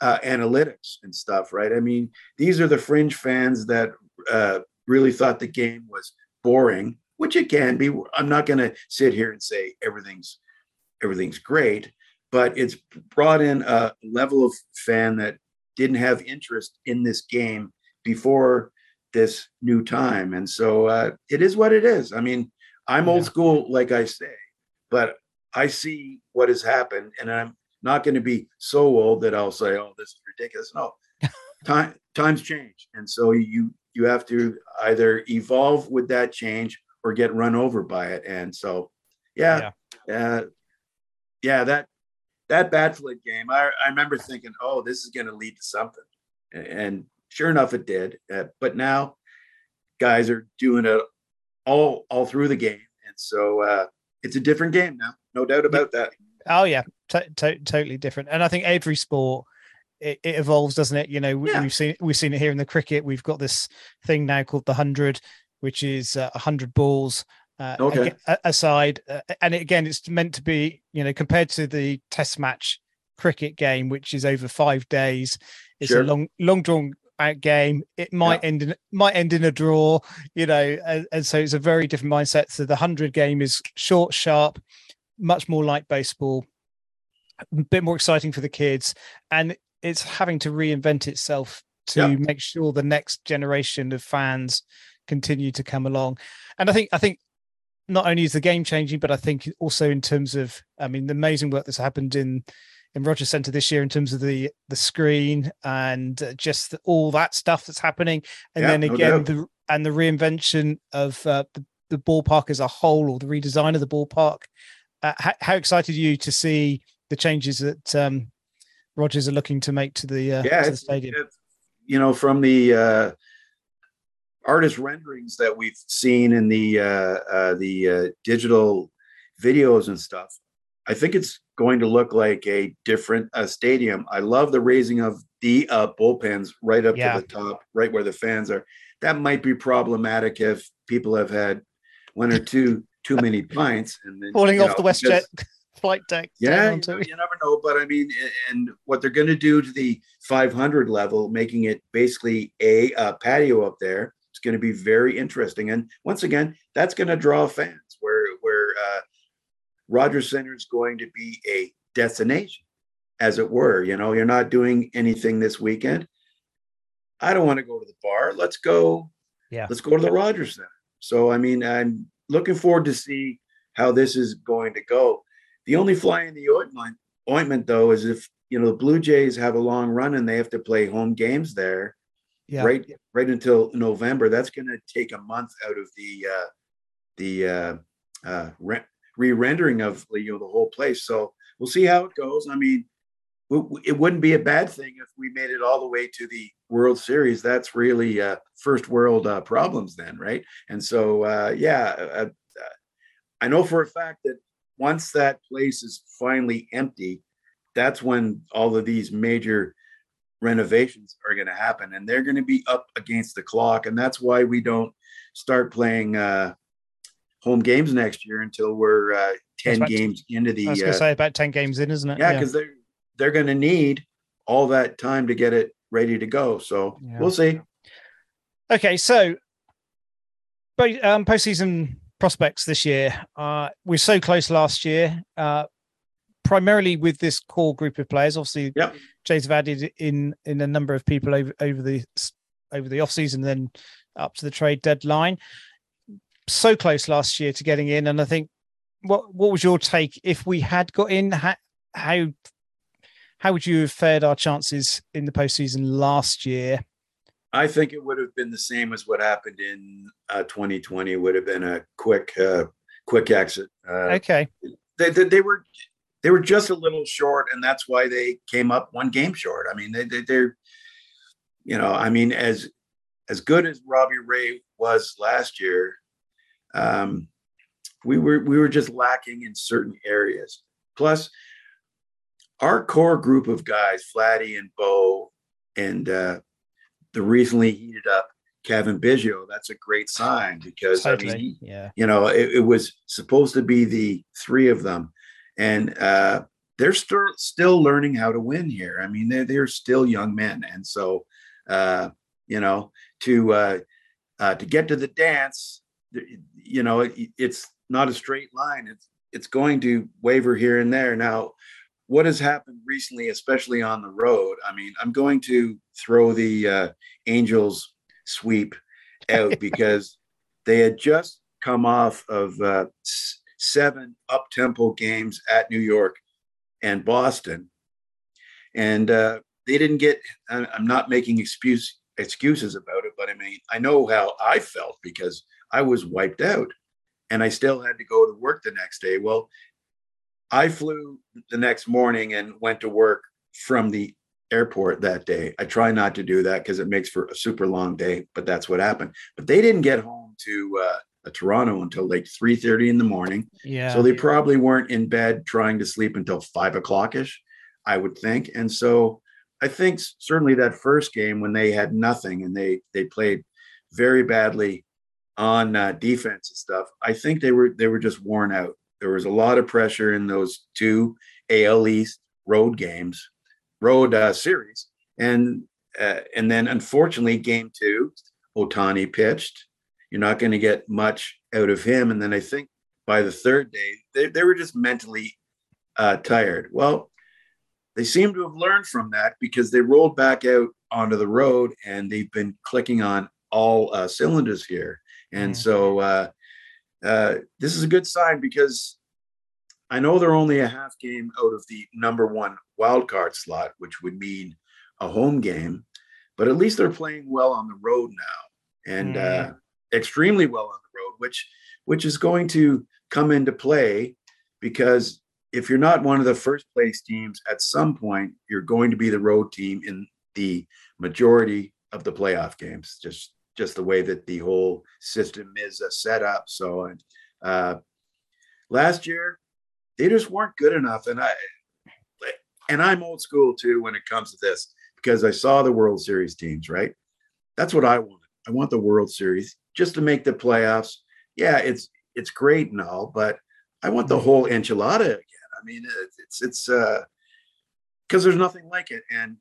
uh, analytics and stuff right? I mean these are the fringe fans that uh, really thought the game was boring which it can be. I'm not going to sit here and say everything's everything's great but it's brought in a level of fan that didn't have interest in this game before this new time. And so uh, it is what it is. I mean, I'm yeah. old school, like I say, but I see what has happened, and I'm not going to be so old that I'll say, "Oh, this is ridiculous." No, time times change, and so you you have to either evolve with that change or get run over by it. And so, yeah, yeah, uh, yeah that that bat flip game, I, I remember thinking, "Oh, this is going to lead to something," and Sure enough, it did. Uh, but now guys are doing it all all through the game, and so uh, it's a different game now, no doubt about that. Oh yeah, t- t- totally different. And I think every sport it, it evolves, doesn't it? You know, we, have seen we've seen it here in the cricket. We've got this thing now called the hundred, which is uh, a uh, hundred balls uh, okay. aside. Uh, and again, it's meant to be, you know, compared to the test match cricket game, which is over five days, it's sure. a long, long drawn out game. It might yeah. end in might end in a draw, you know, and, and, so it's a very different mindset. So the hundred game is short, sharp, much more like baseball, a bit more exciting for the kids, and it's having to reinvent itself to yeah. make sure the next generation of fans continue to come along. And I think I think not only is the game changing, but I think also in terms of, I mean, the amazing work that's happened in in Rogers Centre this year in terms of the the screen and just all that stuff that's happening, and yeah, then again no the and the reinvention of uh, the, the ballpark as a whole or the redesign of the ballpark. Uh, how, how, excited are you to see the changes that um, Rogers are looking to make to the, uh, yeah, to the stadium? you know, from the uh, artist renderings that we've seen in the uh, uh, the uh, digital videos and stuff, I think it's going to look like a different uh, stadium. I love the raising of the uh, bullpens right up yeah. to the top, right where the fans are. That might be problematic if people have had one or two too many pints and then falling off know, the WestJet flight deck. Yeah, you, know, you, never know. But I mean, and what they're going to do to the 500 level, making it basically a uh, patio up there, it's going to be very interesting. And once again, that's going to draw fans. Rogers Center is going to be a destination, as it were. You know, you're not doing anything this weekend. I don't want to go to the bar. Let's go. Yeah. Let's go to the Rogers Center. So I mean, I'm looking forward to see how this is going to go. The only fly in the ointment, ointment though, is if you know the Blue Jays have a long run and they have to play home games there, yeah. right, right until November. That's going to take a month out of the uh, the uh, uh, re-rendering of you know the whole place. So we'll see how it goes. I mean, it wouldn't be a bad thing if we made it all the way to the World Series. That's really uh, first world uh, problems then, right? And so, uh, yeah, uh, uh, I know for a fact that once that place is finally empty, that's when all of these major renovations are going to happen and they're going to be up against the clock and that's why we don't start playing uh, home games next year until we're uh, 10 games to, into the I was going to uh, say about 10 games in isn't it yeah because yeah. they're they're going to need all that time to get it ready to go so yeah. we'll see okay so um, postseason prospects this year. Uh, we're so close last year, uh, primarily with this core group of players. Obviously, yep. Jays have added in in a number of people over over the over the off season, then up to the trade deadline. So close last year to getting in, and I think what what was your take if we had got in? How how, how would you have fared our chances in the postseason last year? I think it would have been the same as what happened in uh, 2020. It would have been a quick, uh, quick exit. Uh, okay. They, they, they, were they were just a little short, and that's why they came up one game short. I mean, they, they they're you know, I mean, as as good as Robbie Ray was last year, um, we were we were just lacking in certain areas. Plus, our core group of guys, Vladdy and Bo and uh, the recently heated up Cavan Biggio, that's a great sign because totally. I mean, yeah. you know, it, it, was supposed to be the three of them, and uh, they're still still learning how to win here. I mean, they're they're still young men, and so uh, you know, to uh, uh, to get to the dance, you know, it, it's not a straight line. It's it's going to waver here and there. Now, what has happened recently, especially on the road. I mean, I'm going to throw the uh, Angels sweep out because they had just come off of uh, seven up tempo games at New York and Boston. And uh, they didn't get, I'm not making excuse, excuses about it, but I mean, I know how I felt because I was wiped out and I still had to go to work the next day. Well, I flew the next morning and went to work from the airport that day. I try not to do that because it makes for a super long day, but that's what happened. But they didn't get home to uh, Toronto until like three thirty in the morning. Yeah. So they probably weren't in bed trying to sleep until five o'clock ish, I would think. And so I think certainly that first game when they had nothing and they they played very badly on uh, defense and stuff. I think they were they were just worn out. There was a lot of pressure in those two AL East road games, road uh, series, and uh, and then unfortunately, game two, Ohtani pitched. You're not going to get much out of him, and then I think by the third day, they, they were just mentally uh, tired. Well, they seem to have learned from that because they rolled back out onto the road and they've been clicking on all uh, cylinders here. And mm. so uh, uh, this is a good sign because I know they're only a half game out of the number one wild card slot, which would mean a home game, but at least they're playing well on the road now and mm. extremely well on the road, which which is going to come into play because if you're not one of the first place teams, at some point you're going to be the road team in the majority of the playoff games. Just just the way that the whole system is uh, set up. So, uh, last year they just weren't good enough, and I and I'm old school too when it comes to this because I saw the World Series teams. Right, that's what I want. I want the World Series just to make the playoffs. Yeah, it's it's great and all, but I want the whole enchilada again. I mean, it's it's uh because there's nothing like it, and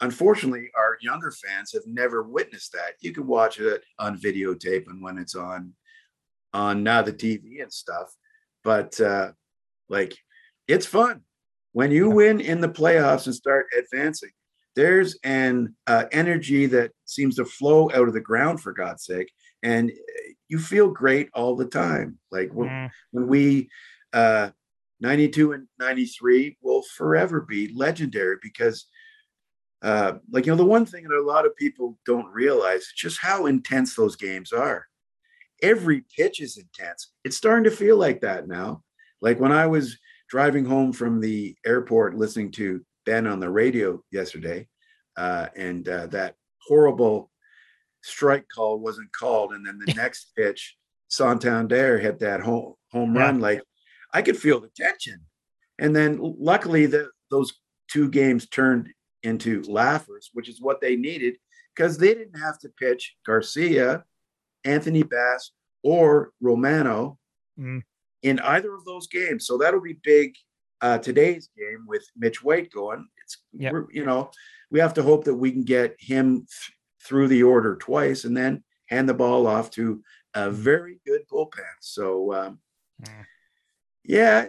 unfortunately, our younger fans have never witnessed that. You can watch it on videotape and when it's on on now the TV and stuff, but uh like it's fun when you win in the playoffs and start advancing. There's an uh, energy that seems to flow out of the ground for God's sake, and you feel great all the time. Like when, mm. when we, uh, 92 and 93 will forever be legendary because, uh, like, you know, the one thing that a lot of people don't realize is just how intense those games are. Every pitch is intense. It's starting to feel like that now. Like when I was driving home from the airport listening to Ben on the radio yesterday, uh, and uh, that horrible strike call wasn't called, and then the next pitch, Santander hit that home home yeah. run. Like I could feel the tension, and then luckily the those two games turned into laughers, which is what they needed because they didn't have to pitch Garcia, Anthony Bass, or Romano mm. in either of those games. So that'll be big uh, today's game with Mitch White going. It's yep. you know we have to hope that we can get him through the order twice and then hand the ball off to a very good bullpen. So, um, mm. yeah,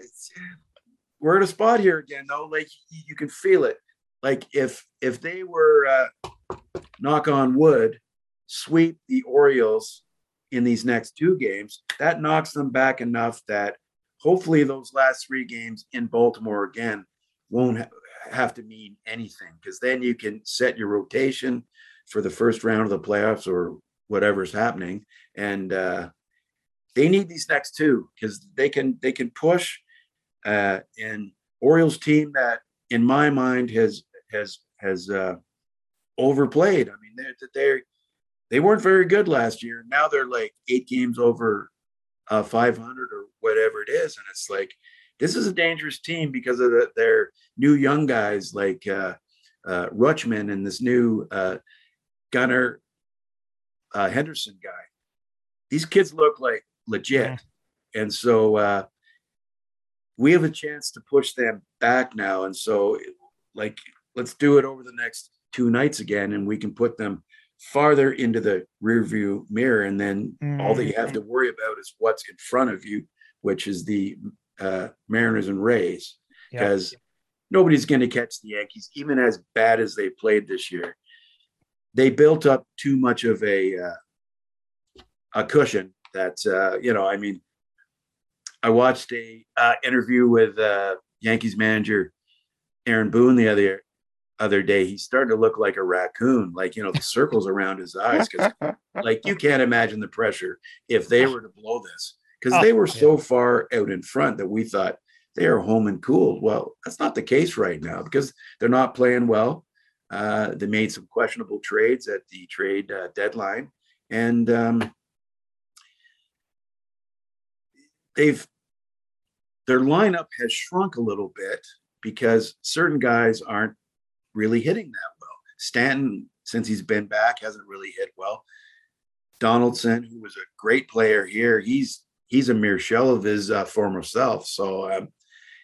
we're at a spot here again, though. Like you can feel it. Like if if they were uh, knock on wood, sweep the Orioles in these next two games, that knocks them back enough that hopefully those last three games in Baltimore again won't ha- have to mean anything because then you can set your rotation for the first round of the playoffs or whatever's happening. And uh, they need these next two because they can they can push. Uh, and Orioles team that, in my mind, has has has uh, overplayed. I mean, they they they weren't very good last year. Now they're like eight games over uh, 500 or whatever it is, and it's like this is a dangerous team because of the, their new young guys like uh, uh, Rutschman and this new uh, Gunnar uh, Henderson guy. These kids look like legit. Yeah. And so uh, we have a chance to push them back now. And so, like, let's do it over the next two nights again, and we can put them farther into the rear view mirror. And then mm-hmm. all that you have to worry about is what's in front of you, which is the uh, Mariners and Rays, because nobody's going to catch the Yankees, even as bad as they played this year they built up too much of a uh, a cushion that uh, you know. I mean, I watched a uh, interview with uh, Yankees manager Aaron Boone the other other day. He's starting to look like a raccoon, like you know the circles around his eyes, because like you can't imagine the pressure if they were to blow this, because oh, they were so far out in front that we thought they are home and cooled. Well, that's not the case right now because they're not playing well. Uh, they made some questionable trades at the trade uh, deadline, and um, they've their lineup has shrunk a little bit because certain guys aren't really hitting that well. Stanton, since he's been back, hasn't really hit well. Donaldson, who was a great player here, he's he's a mere shell of his uh, former self. So um,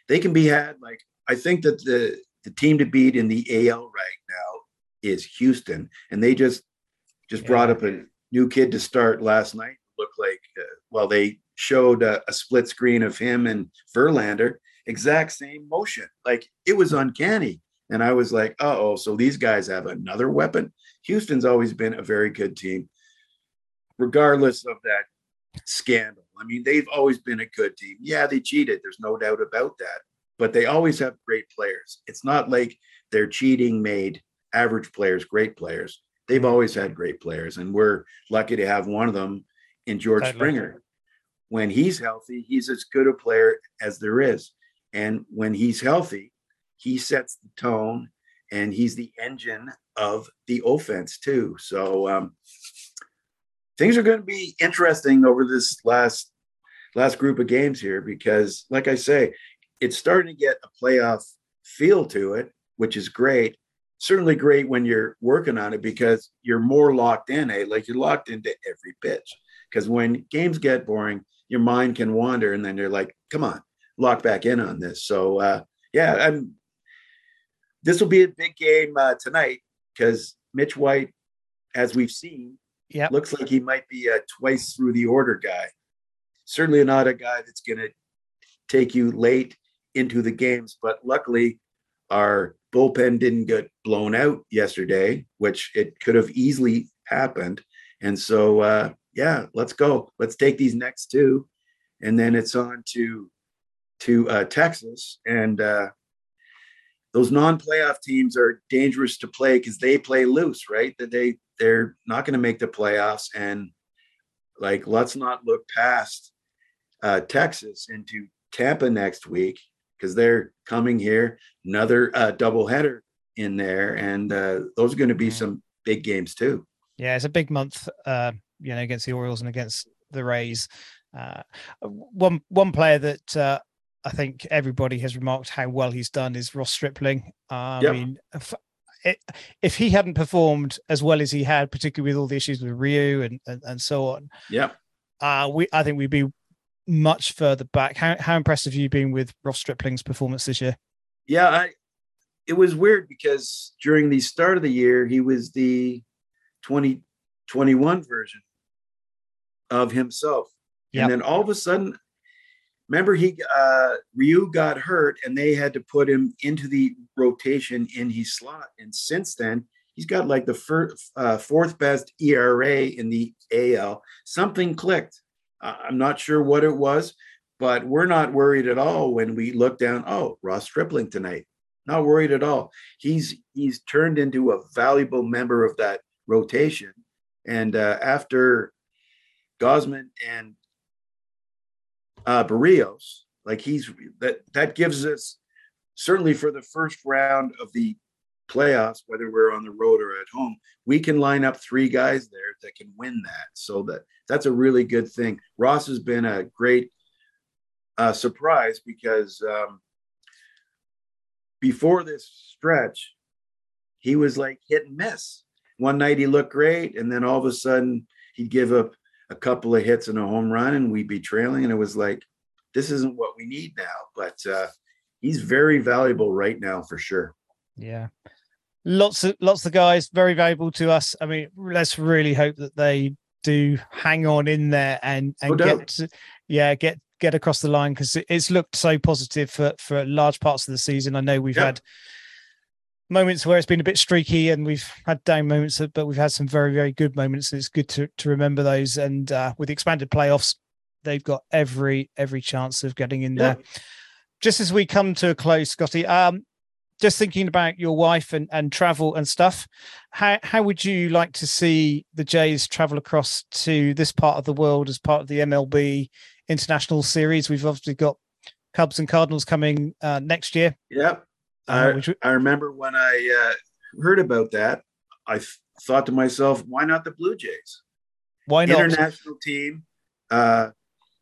they can be had. Like I think that the the team to beat in the AL right now is Houston, and they just just yeah. brought up a new kid to start last night. Looked like uh, well, they showed a, a, split screen of him and Verlander, exact same motion. Like it was uncanny. And I was like, uh oh, so these guys have another weapon. Houston's always been a very good team, regardless of that scandal. I mean, they've always been a good team. Yeah, they cheated. There's no doubt about that. But they always have great players. It's not like their cheating made average players great players. They've always had great players, and we're lucky to have one of them in George Springer. When he's healthy, he's as good a player as there is. And when he's healthy, he sets the tone and he's the engine of the offense too. So um, things are going to be interesting over this last last group of games here because, like I say, it's starting to get a playoff feel to it, which is great. Certainly great when you're working on it because you're more locked in. Eh? Like you're locked into every pitch. Because when games get boring, your mind can wander, and then you're like, "Come on, lock back in on this." So uh, yeah, I'm this will be a big game uh, tonight because Mitch White, as we've seen, yeah, looks like he might be a twice through the order guy. Certainly not a guy that's going to take you late into the games, but luckily our bullpen didn't get blown out yesterday, which it could have easily happened. And so, uh, yeah, let's go. Let's take these next two, and then it's on to to uh, Texas, and uh, those non-playoff teams are dangerous to play because they play loose, right? That they they're not going to make the playoffs, and like let's not look past uh, Texas into Tampa next week because they're coming here. Another uh, doubleheader in there, and uh, those are going to be some big games too. Yeah, it's a big month, uh, you know, against the Orioles and against the Rays. Uh, one one player that uh, I think everybody has remarked how well he's done is Ross Stripling. Uh, yep. I mean, if, if, he hadn't performed as well as he had, particularly with all the issues with Ryu and, and, and so on, yeah, uh, we I think we'd be much further back. How how impressed have you been with Ross Stripling's performance this year? Yeah, I, it was weird because during the start of the year, he was the 2021 version of himself. Yep. And then all of a sudden, remember he uh, Ryu got hurt and they had to put him into the rotation in his slot. And since then, he's got like the first, uh, fourth best ERA in the AL. Something clicked. Uh, I'm not sure what it was, but we're not worried at all when we look down. Oh, Ross Stripling tonight. Not worried at all. He's he's turned into a valuable member of that rotation. And uh, after Gausman and uh, Berrios. Like he's that that gives us certainly for the first round of the playoffs, whether we're on the road or at home, we can line up three guys there that can win that. So that that's a really good thing. Ross has been a great uh, surprise because um, before this stretch, he was like hit and miss. One night he looked great, and then all of a sudden he'd give up a couple of hits and a home run and we'd be trailing. And it was like this isn't what we need now. But uh he's very valuable right now for sure. Yeah. Lots of lots of guys very valuable to us. I mean let's really hope that they do hang on in there and and no get to, yeah get get across the line because it's looked so positive for for large parts of the season. I know we've yeah. had moments where it's been a bit streaky and we've had down moments, but we've had some very, very good moments. It's good to, to remember those. And uh, with the expanded playoffs, they've got every every chance of getting in there. Yeah. Just as we come to a close, Scotty, um, just thinking about your wife and, and travel and stuff, how how would you like to see the Jays travel across to this part of the world as part of the MLB International Series? We've obviously got Cubs and Cardinals coming uh, next year. Yep. I, I remember when I uh, heard about that, I th- thought to myself, why not the Blue Jays? Why not? International team. Uh,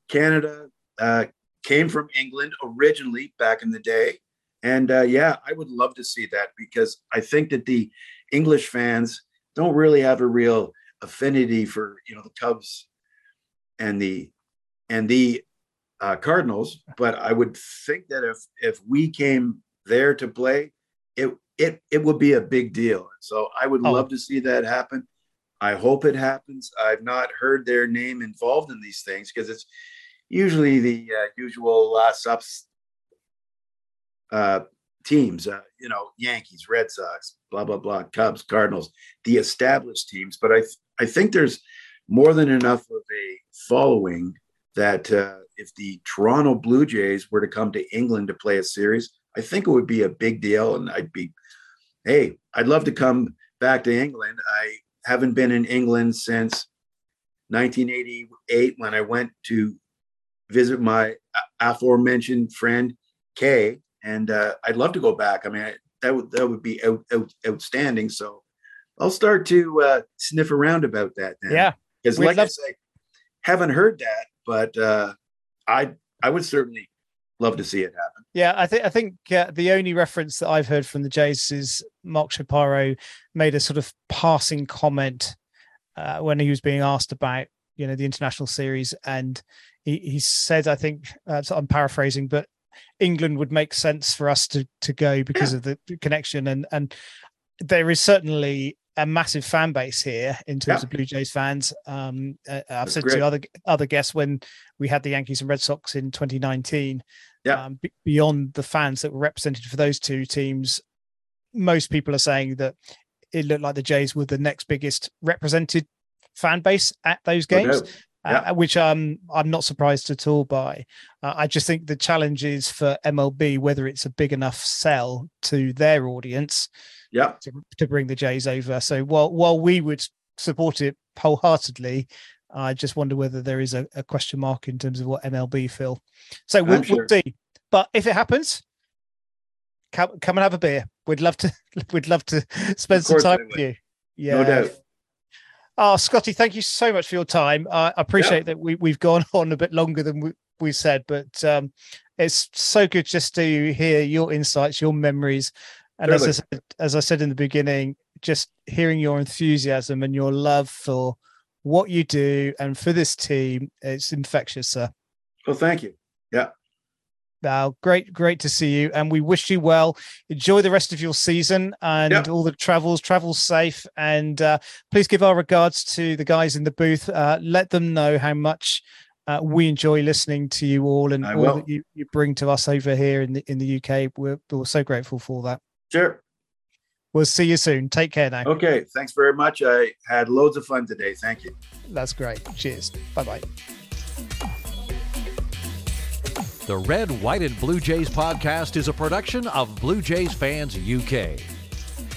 Canada uh, came from England originally back in the day. And uh, yeah, I would love to see that because I think that the English fans don't really have a real affinity for you know the Cubs and the and the uh, Cardinals, but I would think that if if we came there to play, it it it would be a big deal. So I would oh. love to see that happen. I hope it happens. I've not heard their name involved in these things because it's usually the uh, usual uh, subs uh, teams, uh, you know, Yankees, Red Sox, blah blah blah, Cubs, Cardinals, the established teams. But I th- I think there's more than enough of a following that uh, if the Toronto Blue Jays were to come to England to play a series, I think it would be a big deal, and I'd be, hey, I'd love to come back to England. I haven't been in England since 1988 when I went to visit my aforementioned friend Kay, and uh, I'd love to go back. I mean, I, that would that would be out, out, outstanding. So I'll start to uh, sniff around about that. Now. Yeah, because like love- I say, haven't heard that, but uh, I I would certainly love to see it happen. Yeah, I think I think uh, the only reference that I've heard from the Jays is Mark Shapiro made a sort of passing comment uh, when he was being asked about you know the international series, and he, he said, I think uh, I'm paraphrasing, but England would make sense for us to to go because yeah. of the connection, and and there is certainly a massive fan base here in terms yeah. of Blue Jays fans. Um, uh, I've said great. to other other guests when we had the Yankees and Red Sox in 2019. Yeah. Um, b- beyond the fans that were represented for those two teams, most people are saying that it looked like the Jays were the next biggest represented fan base at those games. Uh, yeah. Uh, which um, I'm not surprised at all by. Uh, I just think the challenge is for MLB whether it's a big enough sell to their audience yeah to, to bring the Jays over. So while while we would support it wholeheartedly, I just wonder whether there is a, a question mark in terms of what MLB feel. So we'll, sure. we'll see. But if it happens, come come and have a beer. We'd love to. We'd love to spend some time with you. Yeah, no doubt. Oh, Scotty, thank you so much for your time. Uh, I appreciate yeah. that we, we've gone on a bit longer than we, we said, but um, it's so good just to hear your insights, your memories, and as I, said, as I said in the beginning, just hearing your enthusiasm and your love for what you do and for this team, it's infectious, sir. Well, thank you. Yeah. Now, great, great to see you, and we wish you well. Enjoy the rest of your season and yep. all the travels. Travel safe, and uh, please give our regards to the guys in the booth. Uh, let them know how much uh, we enjoy listening to you all and I all will. that you, you bring to us over here in the in the UK. We're, we're so grateful for that. Sure. We'll see you soon. Take care now. Okay. Thanks very much. I had loads of fun today. Thank you. That's great. Cheers. Bye bye. The Red, White, and Blue Jays podcast is a production of Blue Jays Fans UK.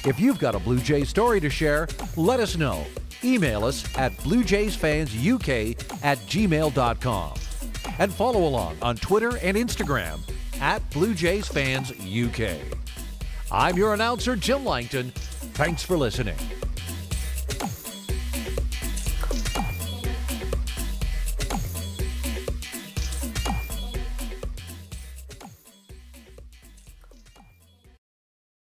If you've got a Blue Jays story to share, let us know. Email us at bluejaysfansuk at gmail.com. And follow along on Twitter and Instagram at Blue Jays Fans UK. I'm your announcer, Jim Langton. Thanks for listening.